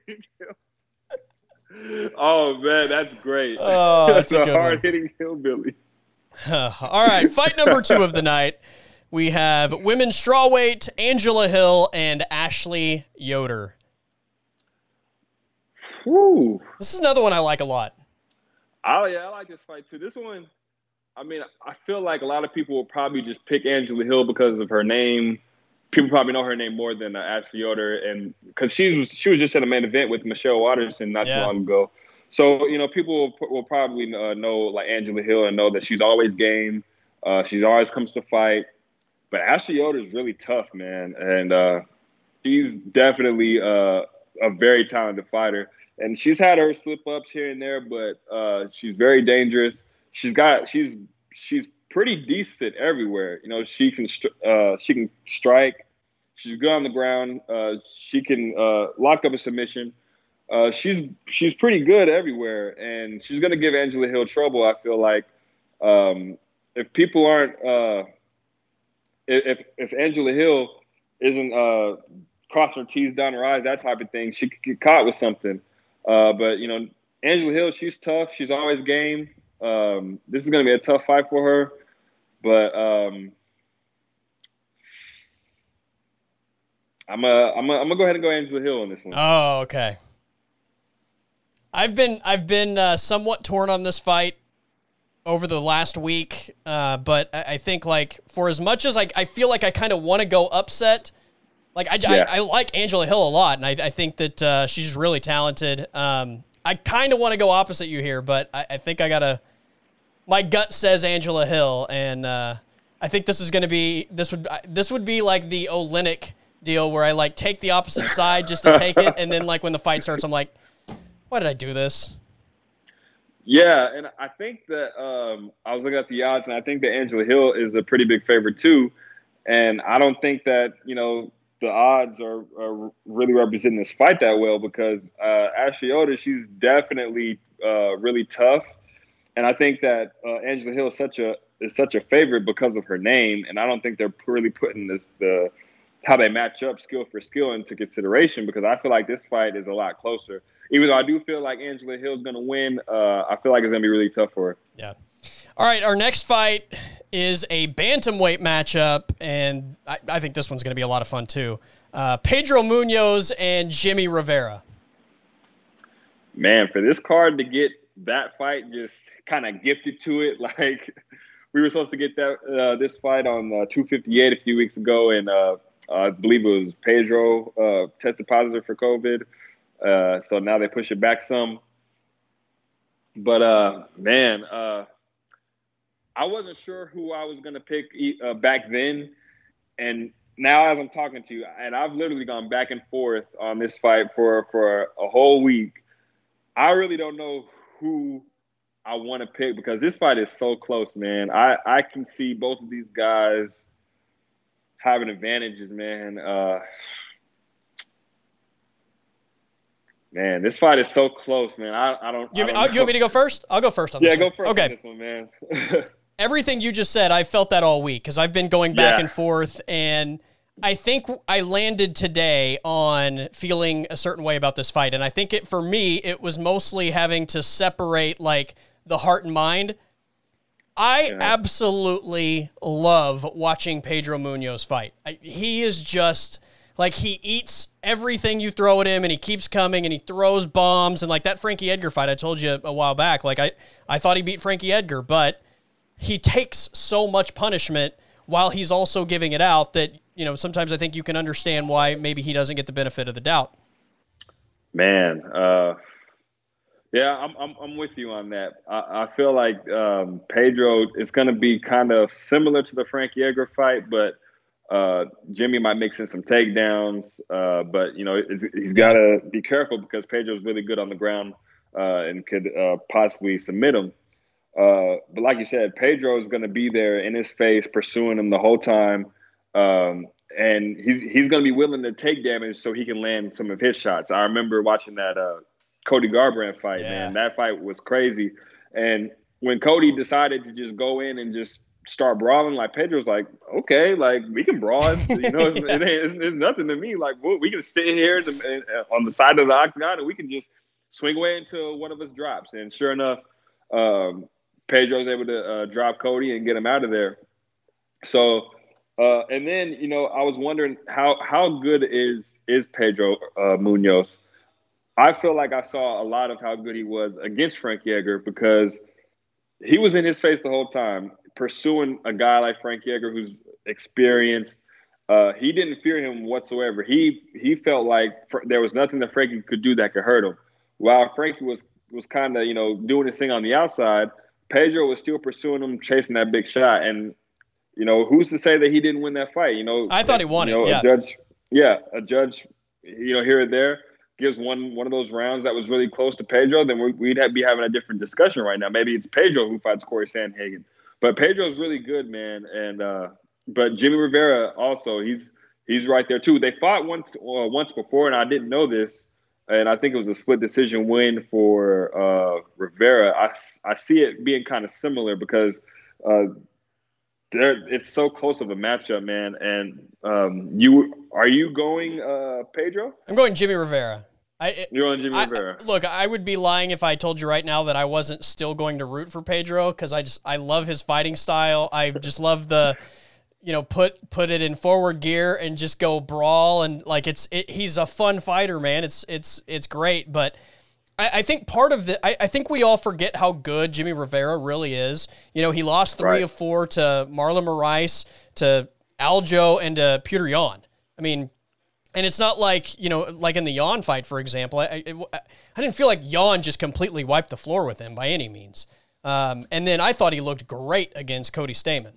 Oh man, that's great. Oh, that's a the hard hitting hillbilly. All right, fight number two of the night. We have women's strawweight Angela Hill and Ashley Yoder. Woo. This is another one I like a lot. Oh yeah, I like this fight too. This one, I mean, I feel like a lot of people will probably just pick Angela Hill because of her name. People probably know her name more than uh, Ashley Yoder, and because she was she was just in a main event with Michelle Waterson not Yeah. too long ago. So you know, people will, will probably uh, know like Angela Hill and know that she's always game. Uh, she's always comes to fight. But Ashley Yoder is really tough, man, and uh, she's definitely uh, a very talented fighter. And she's had her slip ups here and there, but uh, she's very dangerous. She's got she's she's pretty decent everywhere. You know, she can uh, she can strike. She's good on the ground. Uh, she can uh, lock up a submission. Uh, she's she's pretty good everywhere, and she's gonna give Angela Hill trouble. I feel like um, if people aren't uh, if if Angela Hill isn't uh, crossing her T's down her eyes, that type of thing, she could get caught with something. Uh, but you know, Angela Hill, she's tough. She's always game. Um, this is going to be a tough fight for her, but um, I'm a, I'm a, I'm gonna go ahead and go Angela Hill on this one. Oh, okay. I've been I've been uh, somewhat torn on this fight over the last week, uh, but I, I think like for as much as I, I feel like I kind of want to go upset, like I, Yeah. I, I like Angela Hill a lot, and I, I think that uh, she's really talented. Um, I kind of want to go opposite you here, but I, I think I gotta. My gut says Angela Hill, and uh, I think this is going to be this would this would be like the Oleinik deal where I like take the opposite side just to take it, and then like when the fight starts, I'm like, why did I do this? Yeah, and I think that um, I was looking at the odds, and I think that Angela Hill is a pretty big favorite too. And I don't think that you know the odds are, are really representing this fight that well because uh, Ashley Yoder, she's definitely uh, really tough, and I think that uh, Angela Hill is such a is such a favorite because of her name, and I don't think they're really putting this the how they match up skill for skill into consideration because I feel like this fight is a lot closer. Even though I do feel like Angela Hill's going to win, uh, I feel like it's going to be really tough for her. Yeah. All right, our next fight is a bantamweight matchup, and I, I think this one's going to be a lot of fun too. Uh, Pedro Munhoz and Jimmy Rivera. Man, for this card to get that fight just kind of gifted to it, like we were supposed to get that uh, this fight on uh, 258 a few weeks ago, and uh, I believe it was Pedro uh, tested positive for COVID. Uh, so now they push it back some. But uh, man, I wasn't sure who I was gonna pick back then, and now as I'm talking to you, and I've literally gone back and forth on this fight for for a whole week. I really don't know who I want to pick because this fight is so close, man. I I can see both of these guys having advantages, man. Uh, man, this fight is so close, man. I, I don't. You, I don't uh, you want me to go first? I'll go first on Yeah, this go first Okay. on this one, man. everything you just said, I felt that all week because I've been going back Yeah. and forth, and I think I landed today on feeling a certain way about this fight, and I think it for me it was mostly having to separate like the heart and mind. I Yeah. absolutely love watching Pedro Munhoz fight. I, he is just like he eats everything you throw at him and he keeps coming and he throws bombs and like that Frankie Edgar fight I told you a while back like I I thought he beat Frankie Edgar but he takes so much punishment while he's also giving it out that you know sometimes I think you can understand why maybe he doesn't get the benefit of the doubt. Man, uh yeah, I'm, I'm, I'm with you on that. I, I feel like um, Pedro is going to be kind of similar to the Frankie Edgar fight, but uh, Jimmy might mix in some takedowns, uh, but you know he's got to be careful because Pedro's really good on the ground uh, and could uh, possibly submit him. Uh, but like you said, Pedro is going to be there in his face, pursuing him the whole time, um, and he's he's going to be willing to take damage so he can land some of his shots. I remember watching that uh, Cody Garbrandt fight. Yeah. Man, that fight was crazy, and when Cody decided to just go in and just start brawling, like Pedro's like, okay, like we can brawl. You know, it's, yeah. it it's, it's, nothing to me. Like we can sit here on the side of the octagon and we can just swing away until one of us drops. And sure enough, um, Pedro's able to uh, drop Cody and get him out of there. So, uh, and then you know, I was wondering how how good is is Pedro uh, Munhoz? I feel like I saw a lot of how good he was against Frankie Edgar because he was in his face the whole time pursuing a guy like Frankie Edgar who's experienced. Uh, he didn't fear him whatsoever. He he felt like fr- there was nothing that Frankie could do that could hurt him. While Frankie was was kind of you know doing his thing on the outside, Pedro was still pursuing him, chasing that big shot. And you know who's to say that he didn't win that fight? You know, I thought he won you know, it. Yeah. A judge, yeah, a judge, you know, here or there gives one one of those rounds that was really close to Pedro, then we'd have, be having a different discussion right now. Maybe it's Pedro who fights Corey Sandhagen. But Pedro's really good, man. And uh, but Jimmy Rivera also he's he's right there too. They fought once uh, once before, and I didn't know this. And I think it was a split decision win for uh, Rivera. I, I see it being kind of similar because uh, it's so close of a matchup, man. And um, you are you going uh, Pedro? I'm going Jimmy Rivera. I, You're on Jimmy I, Rivera. Look, I would be lying if I told you right now that I wasn't still going to root for Pedro because I just I love his fighting style. I just love the, you know, put put it in forward gear and just go brawl and like it's it, he's a fun fighter, man. It's it's it's great, but. I, I think part of the, I, I, think we all forget how good Jimmy Rivera really is. You know, he lost three right. of four to Marlon Moraes, to Aljo, and to Petr Yan. I mean, and it's not like you know, like in the Yan fight, for example. I, I, I didn't feel like Yan just completely wiped the floor with him by any means. Um, and then I thought he looked great against Cody Stamann.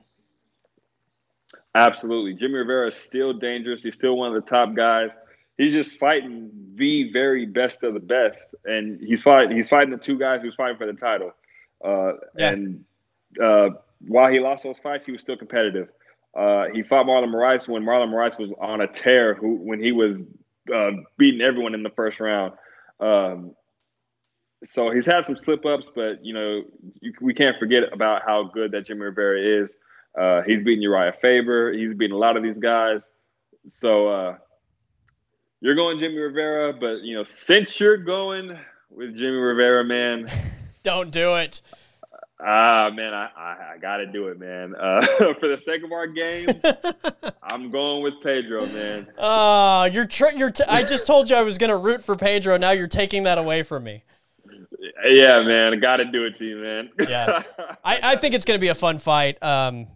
Absolutely, Jimmy Rivera is still dangerous. He's still one of the top guys. He's just fighting the very best of the best, and he's fighting. He's fighting the two guys who's fighting for the title. Uh, yeah. And uh, while he lost those fights, he was still competitive. Uh, he fought Marlon Moraes when Marlon Moraes was on a tear, who when he was uh, beating everyone in the first round. Um, so he's had some slip ups, but you know you, we can't forget about how good that Jimmy Rivera is. Uh, he's beating Urijah Faber. He's beating a lot of these guys. So uh, you're going Jimmy Rivera, but you know since you're going with Jimmy Rivera, man, don't do it. Ah, man, I, I, I got to do it, man. Uh, for the sake of our game, I'm going with Pedro, man. Oh, you're tr- you're. T- I just told you I was going to root for Pedro. Now you're taking that away from me. Yeah, man, I got to do it to you, man. yeah, I, I think it's going to be a fun fight. Um,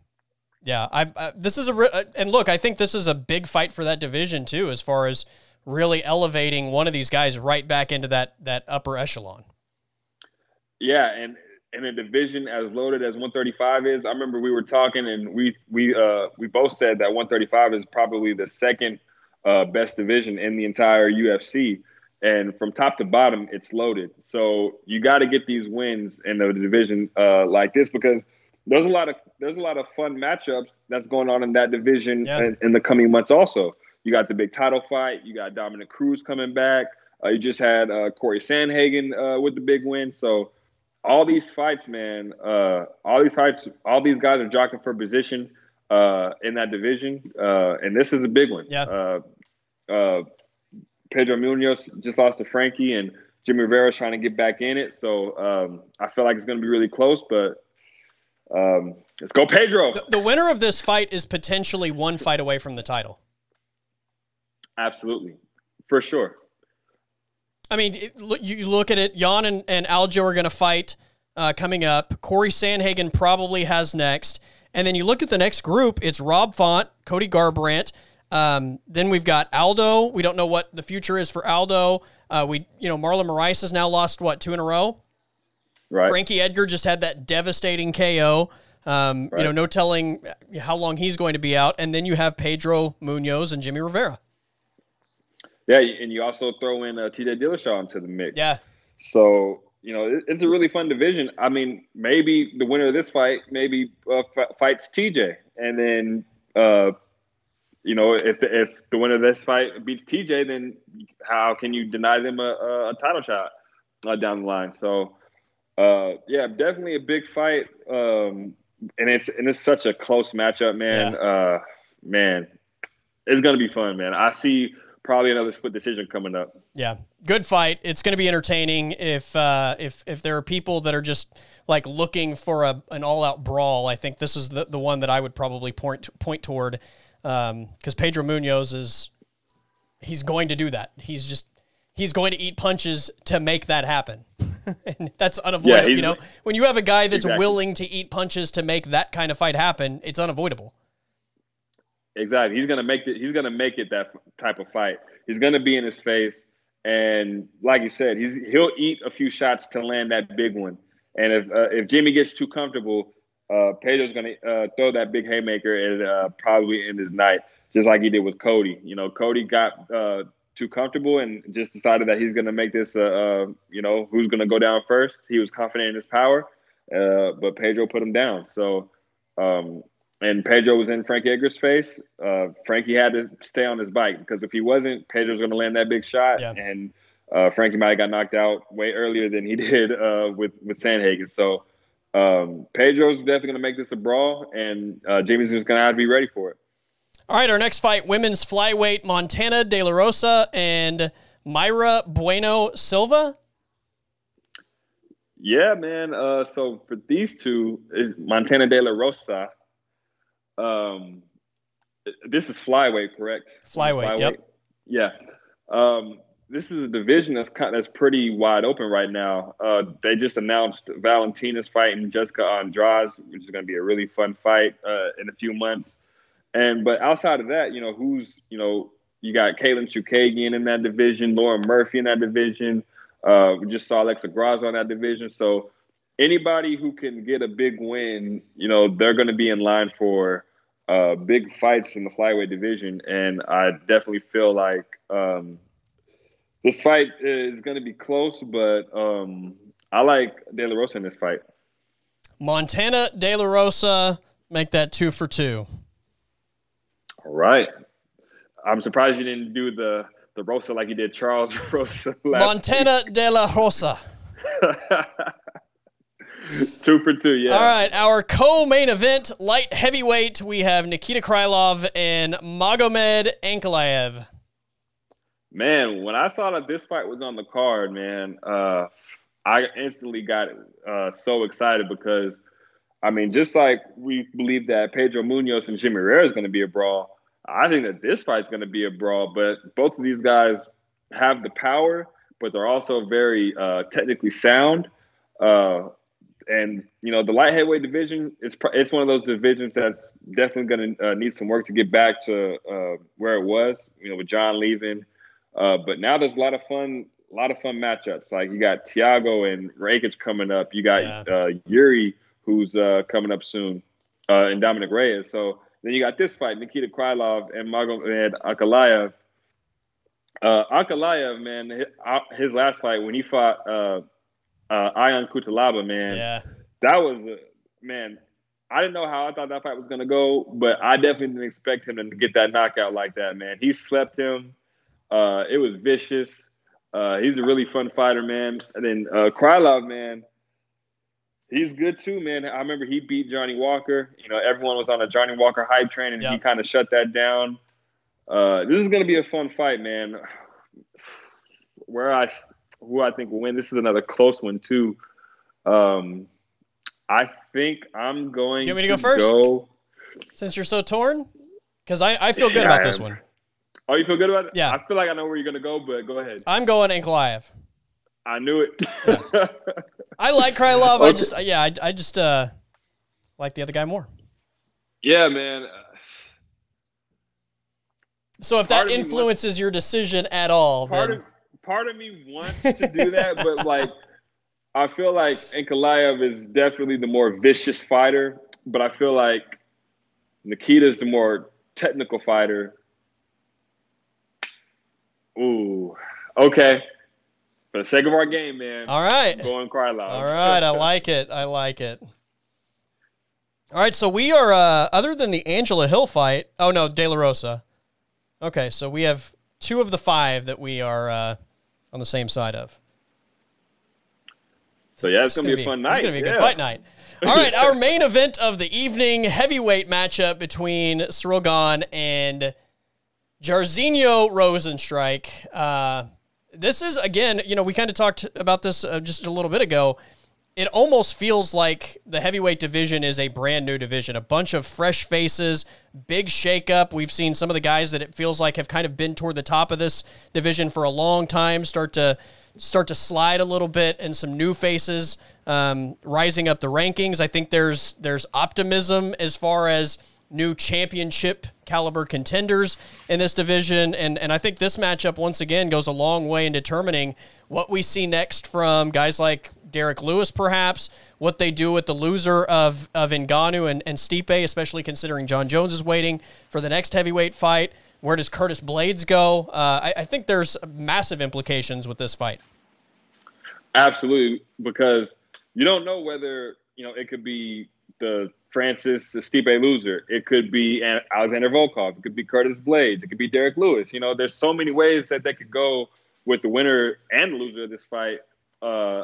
yeah, I, I this is a re- uh, and look, I think this is a big fight for that division too, as far as really elevating one of these guys right back into that that upper echelon. Yeah, and in a division as loaded as 135 is, I remember we were talking and we we uh, we both said that 135 is probably the second uh, best division in the entire UFC. And from top to bottom, it's loaded. So you got to get these wins in the division uh, like this because there's a lot of there's a lot of fun matchups that's going on in that division yeah. in, in, the coming months. Also, you got the big title fight. You got Dominick Cruz coming back. Uh, you just had uh, Corey Sandhagen uh, with the big win. So all these fights, man, uh, all these fights, all these guys are jockeying for position uh, in that division, uh, and this is a big one. Yeah. Uh, uh, Pedro Munhoz just lost to Frankie, and Jimmy Rivera's trying to get back in it. So um, I feel like it's going to be really close, but um, let's go, Pedro. The, the winner of this fight is potentially one fight away from the title. Absolutely, for sure. I mean, it, you look at it. Yan and, and Aljo are going to fight uh, coming up. Corey Sandhagen probably has next, and then you look at the next group. It's Rob Font, Cody Garbrandt. Um, then we've got Aldo. We don't know what the future is for Aldo. Uh, we, you know, Marlon Moraes has now lost what two in a row. Right. Frankie Edgar just had that devastating KO. Um, right. You know, no telling how long he's going to be out. And then you have Pedro Munhoz and Jimmy Rivera. Yeah, and you also throw in uh, TJ Dillashaw into the mix. Yeah. So you know, it, it's a really fun division. I mean, maybe the winner of this fight maybe uh, f- fights TJ, and then uh, you know, if the, if the winner of this fight beats TJ, then how can you deny them a, a title shot uh, down the line? So, uh, yeah, definitely a big fight, um, and it's and it's such a close matchup, man. Yeah. Uh, man, it's gonna be fun, man. I see probably another split decision coming up. Yeah, good fight. It's going to be entertaining. If uh, if if there are people that are just like looking for a an all out brawl, I think this is the the one that I would probably point point toward because um, Pedro Munhoz is he's going to do that. He's just he's going to eat punches to make that happen. and that's unavoidable. Yeah, you know, when you have a guy that's exactly. willing to eat punches to make that kind of fight happen, it's unavoidable. Exactly. He's gonna make it. He's gonna make it that type of fight. He's gonna be in his face, and like you said, he's he'll eat a few shots to land that big one. And if uh, if Jimmy gets too comfortable, uh, Pedro's to uh, throw that big haymaker and uh, probably end his night, just like he did with Cody. You know, Cody got uh, too comfortable and just decided that he's to make this, uh, uh, you know, who's to go down first. He was confident in his power, uh, but Pedro put him down. So, um, and Pedro was in Frankie Edgar's face. Uh, Frankie had to stay on his bike because if he wasn't, Pedro's going to land that big shot, yeah. and uh, Frankie might have got knocked out way earlier than he did uh, with with Sandhagen. So um, Pedro's definitely going to make this a brawl, and uh, Jamie's just going to have to be ready for it. All right, our next fight, women's flyweight, Montana De La Rosa and Mayra Bueno Silva. Yeah, man. Uh, so for these two, is Montana De La Rosa. Um, this is flyweight, correct? Flyweight, flyweight? yep. Yeah. Um, this is a division that's kind that's pretty wide open right now. Uh, they just announced Valentina's fighting Jessica Andrade, which is going to be a really fun fight uh, in a few months. And but outside of that, you know, who's you know you got Katlyn Chookagian in that division, Lauren Murphy in that division. Uh, we just saw Alexa Grasso in that division. So anybody who can get a big win, you know, they're going to be in line for uh, big fights in the flyweight division. And I definitely feel like um, this fight is going to be close, but um, I like De La Rosa in this fight. Montana De La Rosa, make that two for two. All right. I'm surprised you didn't do the the Rosa like you did Charles Rosa. Montana week. De La Rosa. two for two, yeah. All right, our co-main event, light heavyweight, we have Nikita Krylov and Magomed Ankalaev man, when I saw that this fight was on the card, man, uh, I instantly got uh, so excited because, I mean, just like we believe that Pedro Munhoz and Jimmy Rivera is going to be a brawl, I think that this fight's going to be a brawl. But both of these guys have the power, but they're also very uh, technically sound. Uh, and you know the light heavyweight division is it's one of those divisions that's definitely going to uh, need some work to get back to uh, where it was. You know, with Jon leaving, uh, but now there's a lot of fun, a lot of fun matchups. Like you got Tiago and Rakic coming up. You got yeah. uh, Yuri who's uh, coming up soon, uh, and Dominick Reyes. So then you got this fight: Nikita Krylov and Magomed Ankalaev. Uh, Ankalaev, man, his, his, last fight when he fought uh, uh, Ion Cutelaba, man, yeah. that was a man. I didn't know how I thought that fight was gonna go, but I definitely didn't expect him to get that knockout like that, man. He slept him. Uh, it was vicious. Uh, he's a really fun fighter, man. And then uh, Krylov, man, he's good too, man. I remember he beat Johnny Walker. You know, everyone was on a Johnny Walker hype train, and yep. he kind of shut that down. Uh, this is going to be a fun fight, man. Where I, who I think will win. This is another close one too. Um, I think I'm going. You want me to, go first? Go. Since you're so torn, because I, I feel good yeah, about this one. Oh, you feel good about it? Yeah. I feel like I know where you're gonna go, but go ahead. I'm going Ankalaev. I knew it. Yeah. I like Krylov. I just yeah, I, I just uh like the other guy more. yeah, man. So if that influences your decision at all, Part then of part of me wants to do that, but like I feel like Ankalaev is definitely the more vicious fighter, but I feel like Nikita's the more technical fighter. Ooh, okay. For the sake of our game, man, all right. I'm going Krylov. All right, I like it. I like it. All right, so we are uh other than the Angela Hill fight. Oh no, De La Rosa. Okay, so we have two of the five that we are uh, on the same side of. So yeah, it's, It's gonna, be a fun night. It's gonna be a good yeah. fight night. All right, our main event of the evening: heavyweight matchup between Ciryl and Jairzinho Rozenstruik. Uh, this is again, you know, we kind of talked about this uh, just a little bit ago. It almost feels like the heavyweight division is a brand new division. A bunch of fresh faces, big shakeup. We've seen some of the guys that it feels like have kind of been toward the top of this division for a long time start to start to slide a little bit, and some new faces um, rising up the rankings. I think there's there's optimism as far as new championship caliber contenders in this division. And, and I think this matchup, once again, goes a long way in determining what we see next from guys like Derrick Lewis, perhaps, what they do with the loser of, of Ngannou and, and Stipe, especially considering Jon Jones is waiting for the next heavyweight fight. Where does Curtis Blaydes go? Uh, I, I think there's massive implications with this fight. Absolutely, because you don't know whether you know it could be the Francis Stipe loser. It could be Alexander Volkov. It could be Curtis Blaydes. It could be Derrick Lewis. You know, there's so many ways that they could go with the winner and loser of this fight. Uh,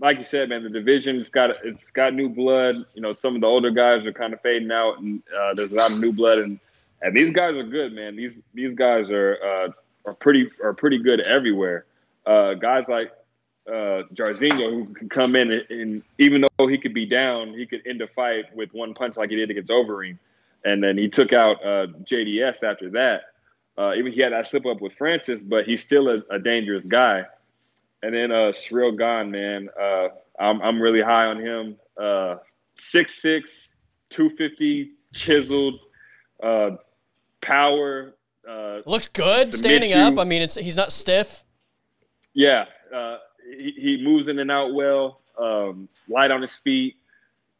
like you said, man, the division's got it's got new blood. You know, some of the older guys are kind of fading out, and uh, there's a lot of new blood. And and these guys are good, man. These these guys are uh, are pretty are pretty good everywhere. Uh, guys like uh, Jairzinho, who can come in and, and even though he could be down, he could end a fight with one punch like he did against Overeem. And then he took out uh, JDS after that. Uh, even he had that slip up with Francis, but he's still a, a dangerous guy. And then uh, Ciryl Gane, man, uh, I'm, I'm really high on him. Uh, 6'6", 250, chiseled, uh, power. Uh, Looks good standing you. up. I mean, it's he's not stiff. Yeah, uh, he, he moves in and out well, um, light on his feet.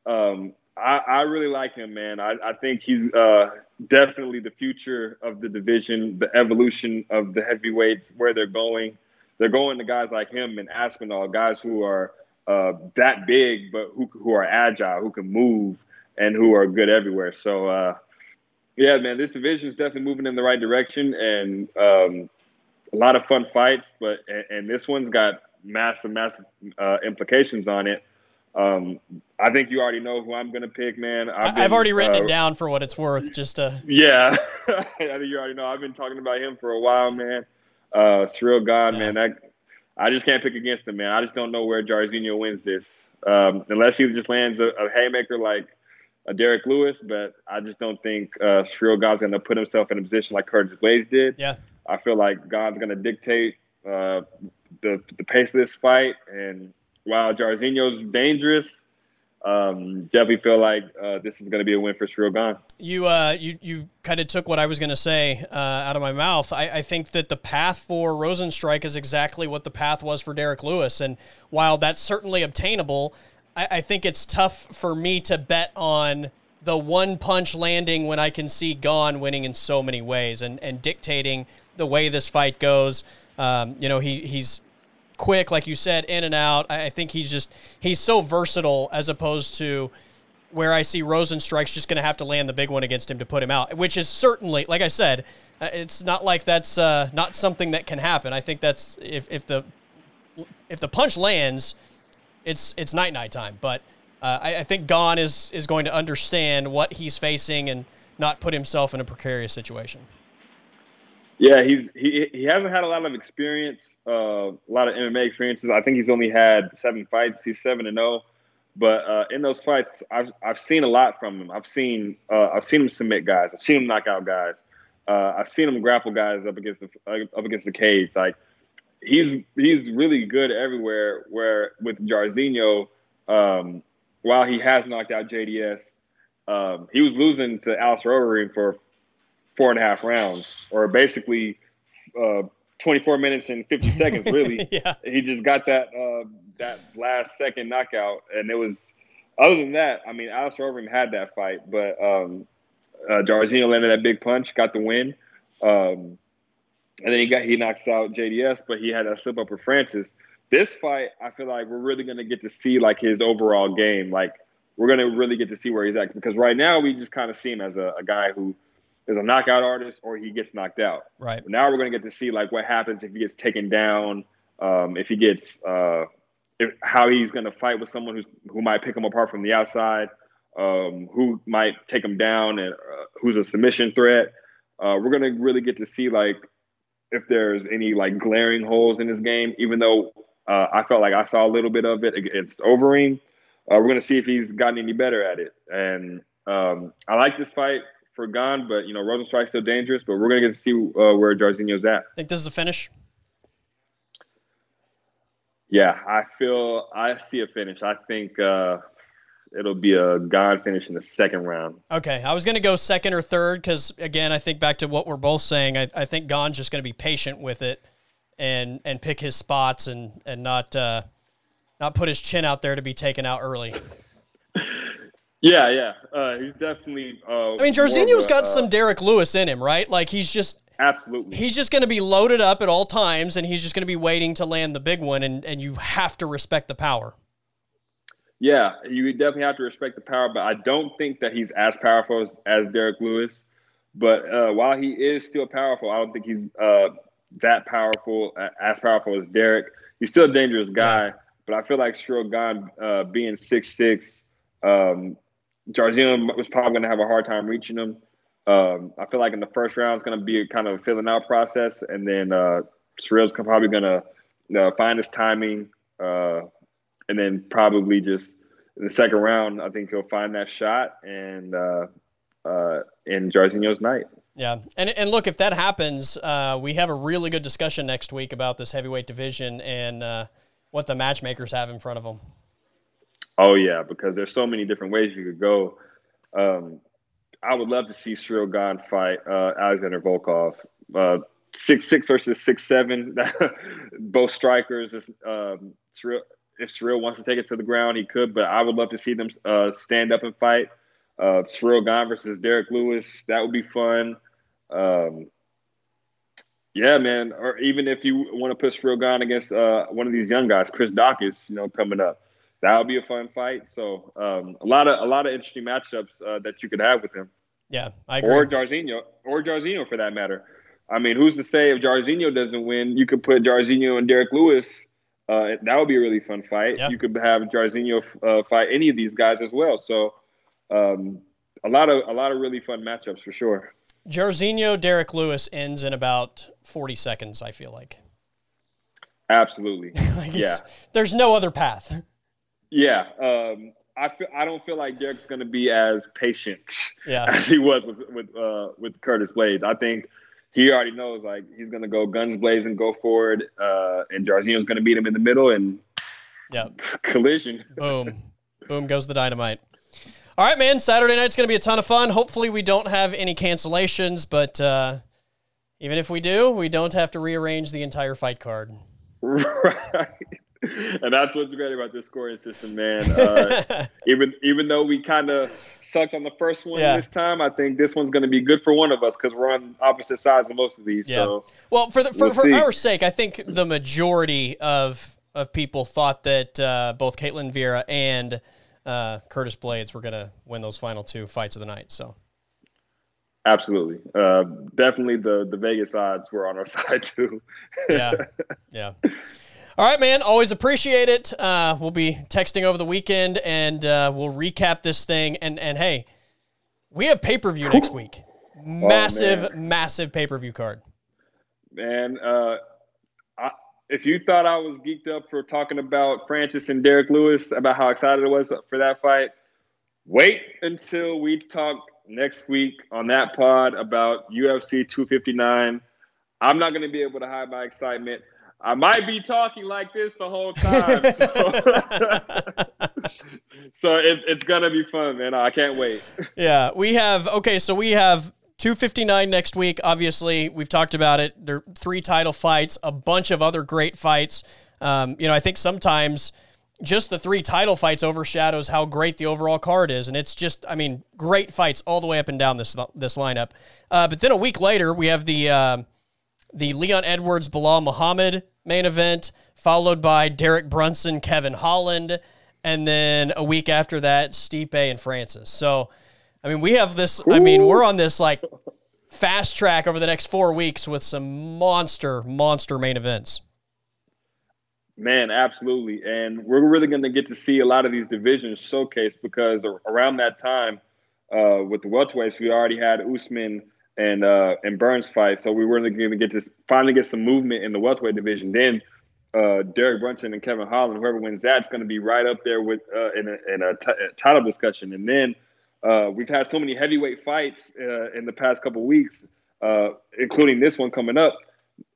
Um, I, I really like him, man. I, I think he's uh, definitely the future of the division, the evolution of the heavyweights, where they're going. They're going to guys like him and Aspinall, guys who are uh, that big, but who, who are agile, who can move, and who are good everywhere. So, uh, yeah, man, this division is definitely moving in the right direction, and um, a lot of fun fights. But and, and this one's got massive, massive uh, implications on it. Um, I think you already know who I'm going to pick, man. I- been, I've already written uh, it down for what it's worth. Just to Yeah, I think you already know. I've been talking about him for a while, man. Uh, Ciryl Gane, Yeah. man. That I just can't pick against him, man. I just don't know where Jairzinho wins this, um, unless he just lands a, a haymaker like a Derrick Lewis. But I just don't think uh, Ciryl Gane's going to put himself in a position like Curtis Blaydes did. yeah. I feel like Gane's going to dictate uh, the the pace of this fight, and while Jairzinho's dangerous, um, definitely feel like uh, this is going to be a win for Ciryl Gane. You uh, you you kind of took what I was going to say uh, out of my mouth. I, I think that the path for Rozenstruik is exactly what the path was for Derrick Lewis, and while that's certainly obtainable, I, I think it's tough for me to bet on the one punch landing when I can see Gane winning in so many ways and and dictating the way this fight goes. Um, you know, he he's quick, like you said, in and out. I think he's just he's so versatile as opposed to where I see Rozenstruik's just going to have to land the big one against him to put him out, which is certainly, like I said, uh, it's not like that's uh, not something that can happen. I think that's if, if the if the punch lands, it's it's night night time. But uh, I, I think Gane is is going to understand what he's facing and not put himself in a precarious situation. Yeah, he's he he hasn't had a lot of experience, uh, a lot of MMA experiences. I think he's only had seven fights. He's seven and zero, but uh, in those fights, I've I've seen a lot from him. I've seen uh, I've seen him submit guys. I've seen him knock out guys. Uh, I've seen him grapple guys up against the up against the cage. Like he's he's really good everywhere. Where with Jairzinho, um, while he has knocked out JDS, um, he was losing to Alistair Overeem for four and a half rounds, or basically uh, 24 minutes and 50 seconds. Really, yeah. he just got that uh, that last second knockout, and it was. Other than that, I mean, Alistair Overeem had that fight, but um, uh, landed that big punch, got the win. Um, and then he got he knocks out JDS, but he had a slip up with Francis. This fight, I feel like we're really gonna get to see like his overall game. Like we're gonna really get to see where he's at because right now we just kind of see him as a, a, guy who is a knockout artist or he gets knocked out. Right. But now we're gonna get to see like what happens if he gets taken down, um, if he gets uh, if, how he's gonna fight with someone who's who might pick him apart from the outside, um, who might take him down, and uh, who's a submission threat. Uh, we're gonna really get to see like if there's any like glaring holes in his game, even though uh, I felt like I saw a little bit of it against Overeem. Uh, we're going to see if he's gotten any better at it. And um, I like this fight for Gane, but you know Rozenstruik's still dangerous. But we're going to get to see uh, where Jairzinho's at. Think this is a finish? Yeah, I feel I see a finish. I think uh, it'll be a Gane finish in the second round. Okay, I was going to go second or third because again, I think back to what we're both saying. I, I think Gane's just going to be patient with it and and pick his spots and and not uh, not put his chin out there to be taken out early. Yeah, yeah, uh, he's definitely. Uh, I mean, Jairzinho's got uh, some Derrick Lewis in him, right? Like he's just absolutely. He's just going to be loaded up at all times, and he's just going to be waiting to land the big one, and and you have to respect the power. Yeah, you definitely have to respect the power, but I don't think that he's as powerful as, as Derrick Lewis. But uh, while he is still powerful, I don't think he's uh, that powerful, as powerful as Derrick. He's still a dangerous guy, yeah. but I feel like Gane uh, being six six, um, Jairzinho was probably going to have a hard time reaching him. Um, I feel like in the first round it's going to be a kind of a filling out process, and then uh, Ciryl's probably going to uh, find his timing. Uh, and then probably just in the second round, I think he'll find that shot and uh, uh, in Jairzinho's night. Yeah, and and look, if that happens, uh, we have a really good discussion next week about this heavyweight division and uh, what the matchmakers have in front of them. Oh yeah, because there's so many different ways you could go. Um, I would love to see Ciryl Gane fight uh, Alexander Volkov. Uh, six six versus six seven, both strikers. Um, Ciryl, if Ciryl wants to take it to the ground, he could. But I would love to see them uh, stand up and fight. Uh, Ciryl Gane versus Derrick Lewis, that would be fun. Um, yeah, man. Or even if you want to put Ciryl Gane against uh, one of these young guys, Chris Daukaus, you know, coming up, that would be a fun fight. So um, a lot of a lot of interesting matchups uh, that you could have with him. Yeah, I agree. Or Jairzinho, or Jairzinho for that matter. I mean, who's to say if Jairzinho doesn't win, you could put Jairzinho and Derrick Lewis uh, that would be a really fun fight. Yeah. You could have Jairzinho uh, fight any of these guys as well. So um, a lot of a lot of really fun matchups for sure. Jairzinho, Derrick Lewis ends in about forty seconds. I feel like. Absolutely. like yeah. There's no other path. Yeah. Um, I feel I don't feel like Derrick's going to be as patient yeah. as he was with with uh, with Curtis Blaydes. I think he already knows like he's gonna go guns blazing, go forward, uh, and Jairzinho's gonna beat him in the middle and yeah, collision. Boom, boom goes the dynamite. All right, man. Saturday night's gonna be a ton of fun. Hopefully, we don't have any cancellations, but uh, even if we do, we don't have to rearrange the entire fight card. Right. and that's what's great about this scoring system, man. Uh, even even though we kind of sucked on the first one yeah. this time, I think this one's going to be good for one of us because we're on opposite sides of most of these. Yeah. So well, for the, for, we'll for our sake, I think the majority of of people thought that uh, both Ketlen Vieira and uh, Curtis Blaydes were going to win those final two fights of the night. So. Absolutely, uh, definitely the the Vegas odds were on our side too. yeah, yeah. All right, man. Always appreciate it. Uh, we'll be texting over the weekend, and uh, we'll recap this thing. And and hey, we have pay per view next week. Massive, oh, massive pay per view card. Man, uh, I, if you thought I was geeked up for talking about Francis and Derrick Lewis about how excited I was for that fight, wait until we talk next week on that pod about UFC 259. I'm not going to be able to hide my excitement. I might be talking like this the whole time. So, so it, it's going to be fun, man. I can't wait. Yeah, we have, okay, so we have 259 next week. Obviously, we've talked about it. There are three title fights, a bunch of other great fights. Um, you know, I think sometimes just the three title fights overshadows how great the overall card is, and it's just, I mean, great fights all the way up and down this this lineup. Uh, but then a week later, we have the uh, the Leon Edwards Belal Muhammad main event, followed by Derek Brunson Kevin Holland, and then a week after that, Stipe and Francis. So, I mean, we have this. I mean, we're on this like fast track over the next four weeks with some monster, monster main events. Man, absolutely. And we're really going to get to see a lot of these divisions showcased because around that time, uh, with the welterweights, we already had Usman and uh, and Burns fight. So we were going to get to finally get some movement in the welterweight division. Then uh, Derek Brunson and Kevin Holland, whoever wins that's going to be right up there with uh, in a, in title discussion. And then uh, we've had so many heavyweight fights uh, in the past couple weeks, uh, including this one coming up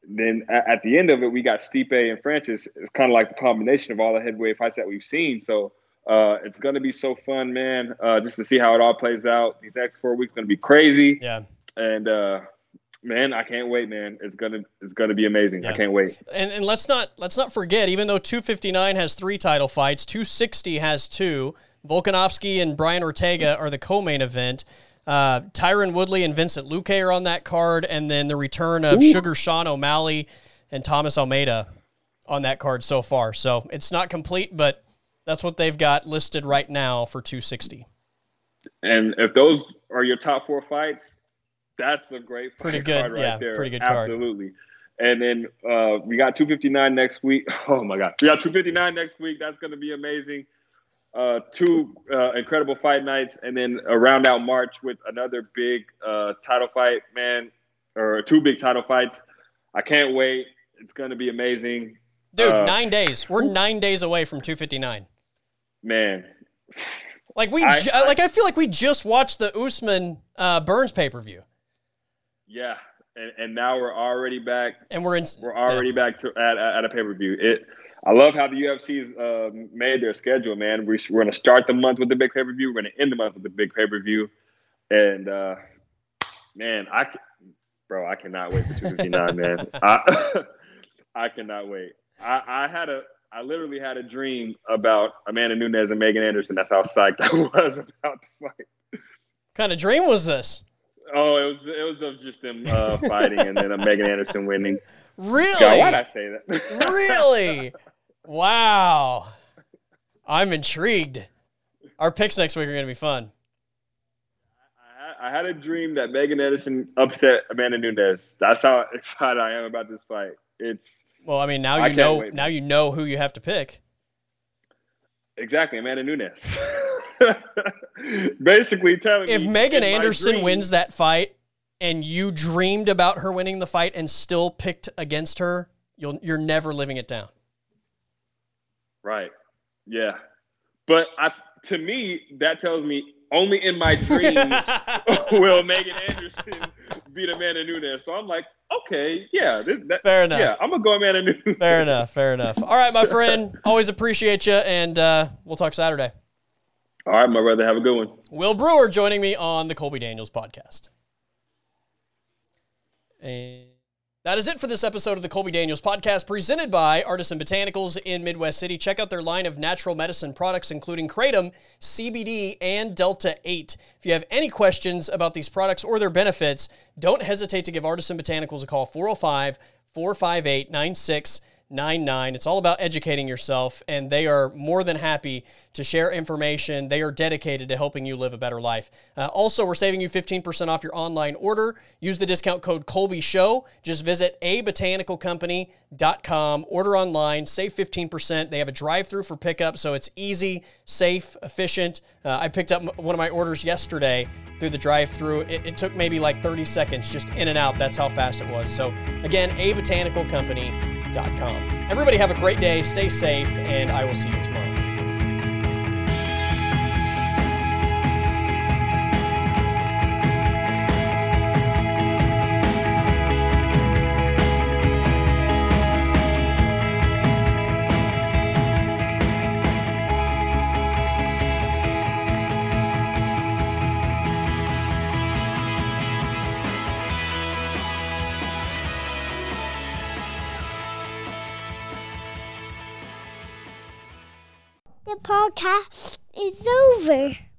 then at, at, the end of it, we got Stipe and Francis. It's kind of like the combination of all the heavyweight fights that we've seen. So uh, it's going to be so fun, man, uh, just to see how it all plays out. These next four weeks going to be crazy. Yeah. And uh, man, I can't wait, man. It's gonna it's gonna be amazing. Yeah. I can't wait. And and let's not let's not forget, even though 259 has three title fights, 260 has two. Volkanovski and Brian Ortega are the co-main event. Uh, Tyron Woodley and Vincent Luque are on that card, and then the return of Ooh. Sugar Sean O'Malley and Thomas Almeida on that card so far. So it's not complete, but that's what they've got listed right now for 260. And if those are your top four fights, that's a great pretty good, right yeah, there. Pretty good card. Absolutely. Card. And then uh, we got 259 next week. Oh my God, we got 259 next week. That's going to be amazing uh, two uh, incredible fight nights, and then a round out March with another big uh, title fight, man, or two big title fights. I can't wait. It's going to be amazing. Dude, uh, nine days. We're nine days away from 259. Man. Like we, I, ju- I, like I feel like we just watched the Usman uh, Burns pay per view. Yeah, and, and now we're already back, and we're in. We're already yeah. back to at, at a pay per view. It I love how the UFC's uh, made their schedule, man. We're, we're going to start the month with the big pay per view. We're going to end the month with the big pay per view. And uh, man, I bro, I cannot wait for 259, man. I, I cannot wait. I, I had a I literally had a dream about Amanda Nunes and Megan Anderson. That's how psyched I was about the fight. What kind of dream was this? Oh, it was it was of just them uh, fighting and then Megan Anderson winning. Really? God, why'd I say that? really? Wow. I'm intrigued. Our picks next week are going to be fun. I had a dream that Megan Anderson upset Amanda Nunes. That's how excited I am about this fight. It's well, I mean, now you know wait, now you know who you have to pick. Exactly, Amanda Nunes. Basically, telling me if Megan Anderson dream, wins that fight, and you dreamed about her winning the fight and still picked against her, you'll you're never living it down. Right. Yeah. But I, to me, that tells me only in my dreams will Megan Anderson beat Amanda Nunes. So I'm like, okay, yeah, this, that, fair enough. Yeah, I'm gonna go Amanda Nunes. Fair enough. Fair enough. All right, my friend. Always appreciate you, and uh, we'll talk Saturday. All right, my brother. Have a good one. Will Brewer joining me on the Colby Daniels podcast. And that is it for this episode of the Colby Daniels podcast presented by Artisan Botanicals in Midwest City. Check out their line of natural medicine products, including Kratom, CBD, and Delta 8. If you have any questions about these products or their benefits, don't hesitate to give Artisan Botanicals a call 405 458 99. It's all about educating yourself, and they are more than happy to share information. They are dedicated to helping you live a better life. Uh, also, we're saving you 15% off your online order. Use the discount code Colby Show. Just visit abotanicalcompany.com, order online, save 15%. They have a drive through for pickup, so it's easy, safe, efficient. Uh, I picked up one of my orders yesterday through the drive through. It, it, took maybe like 30 seconds just in and out. That's how fast it was. So, again, a botanical company Everybody have a great day, stay safe, and I will see you tomorrow. Podcast is over.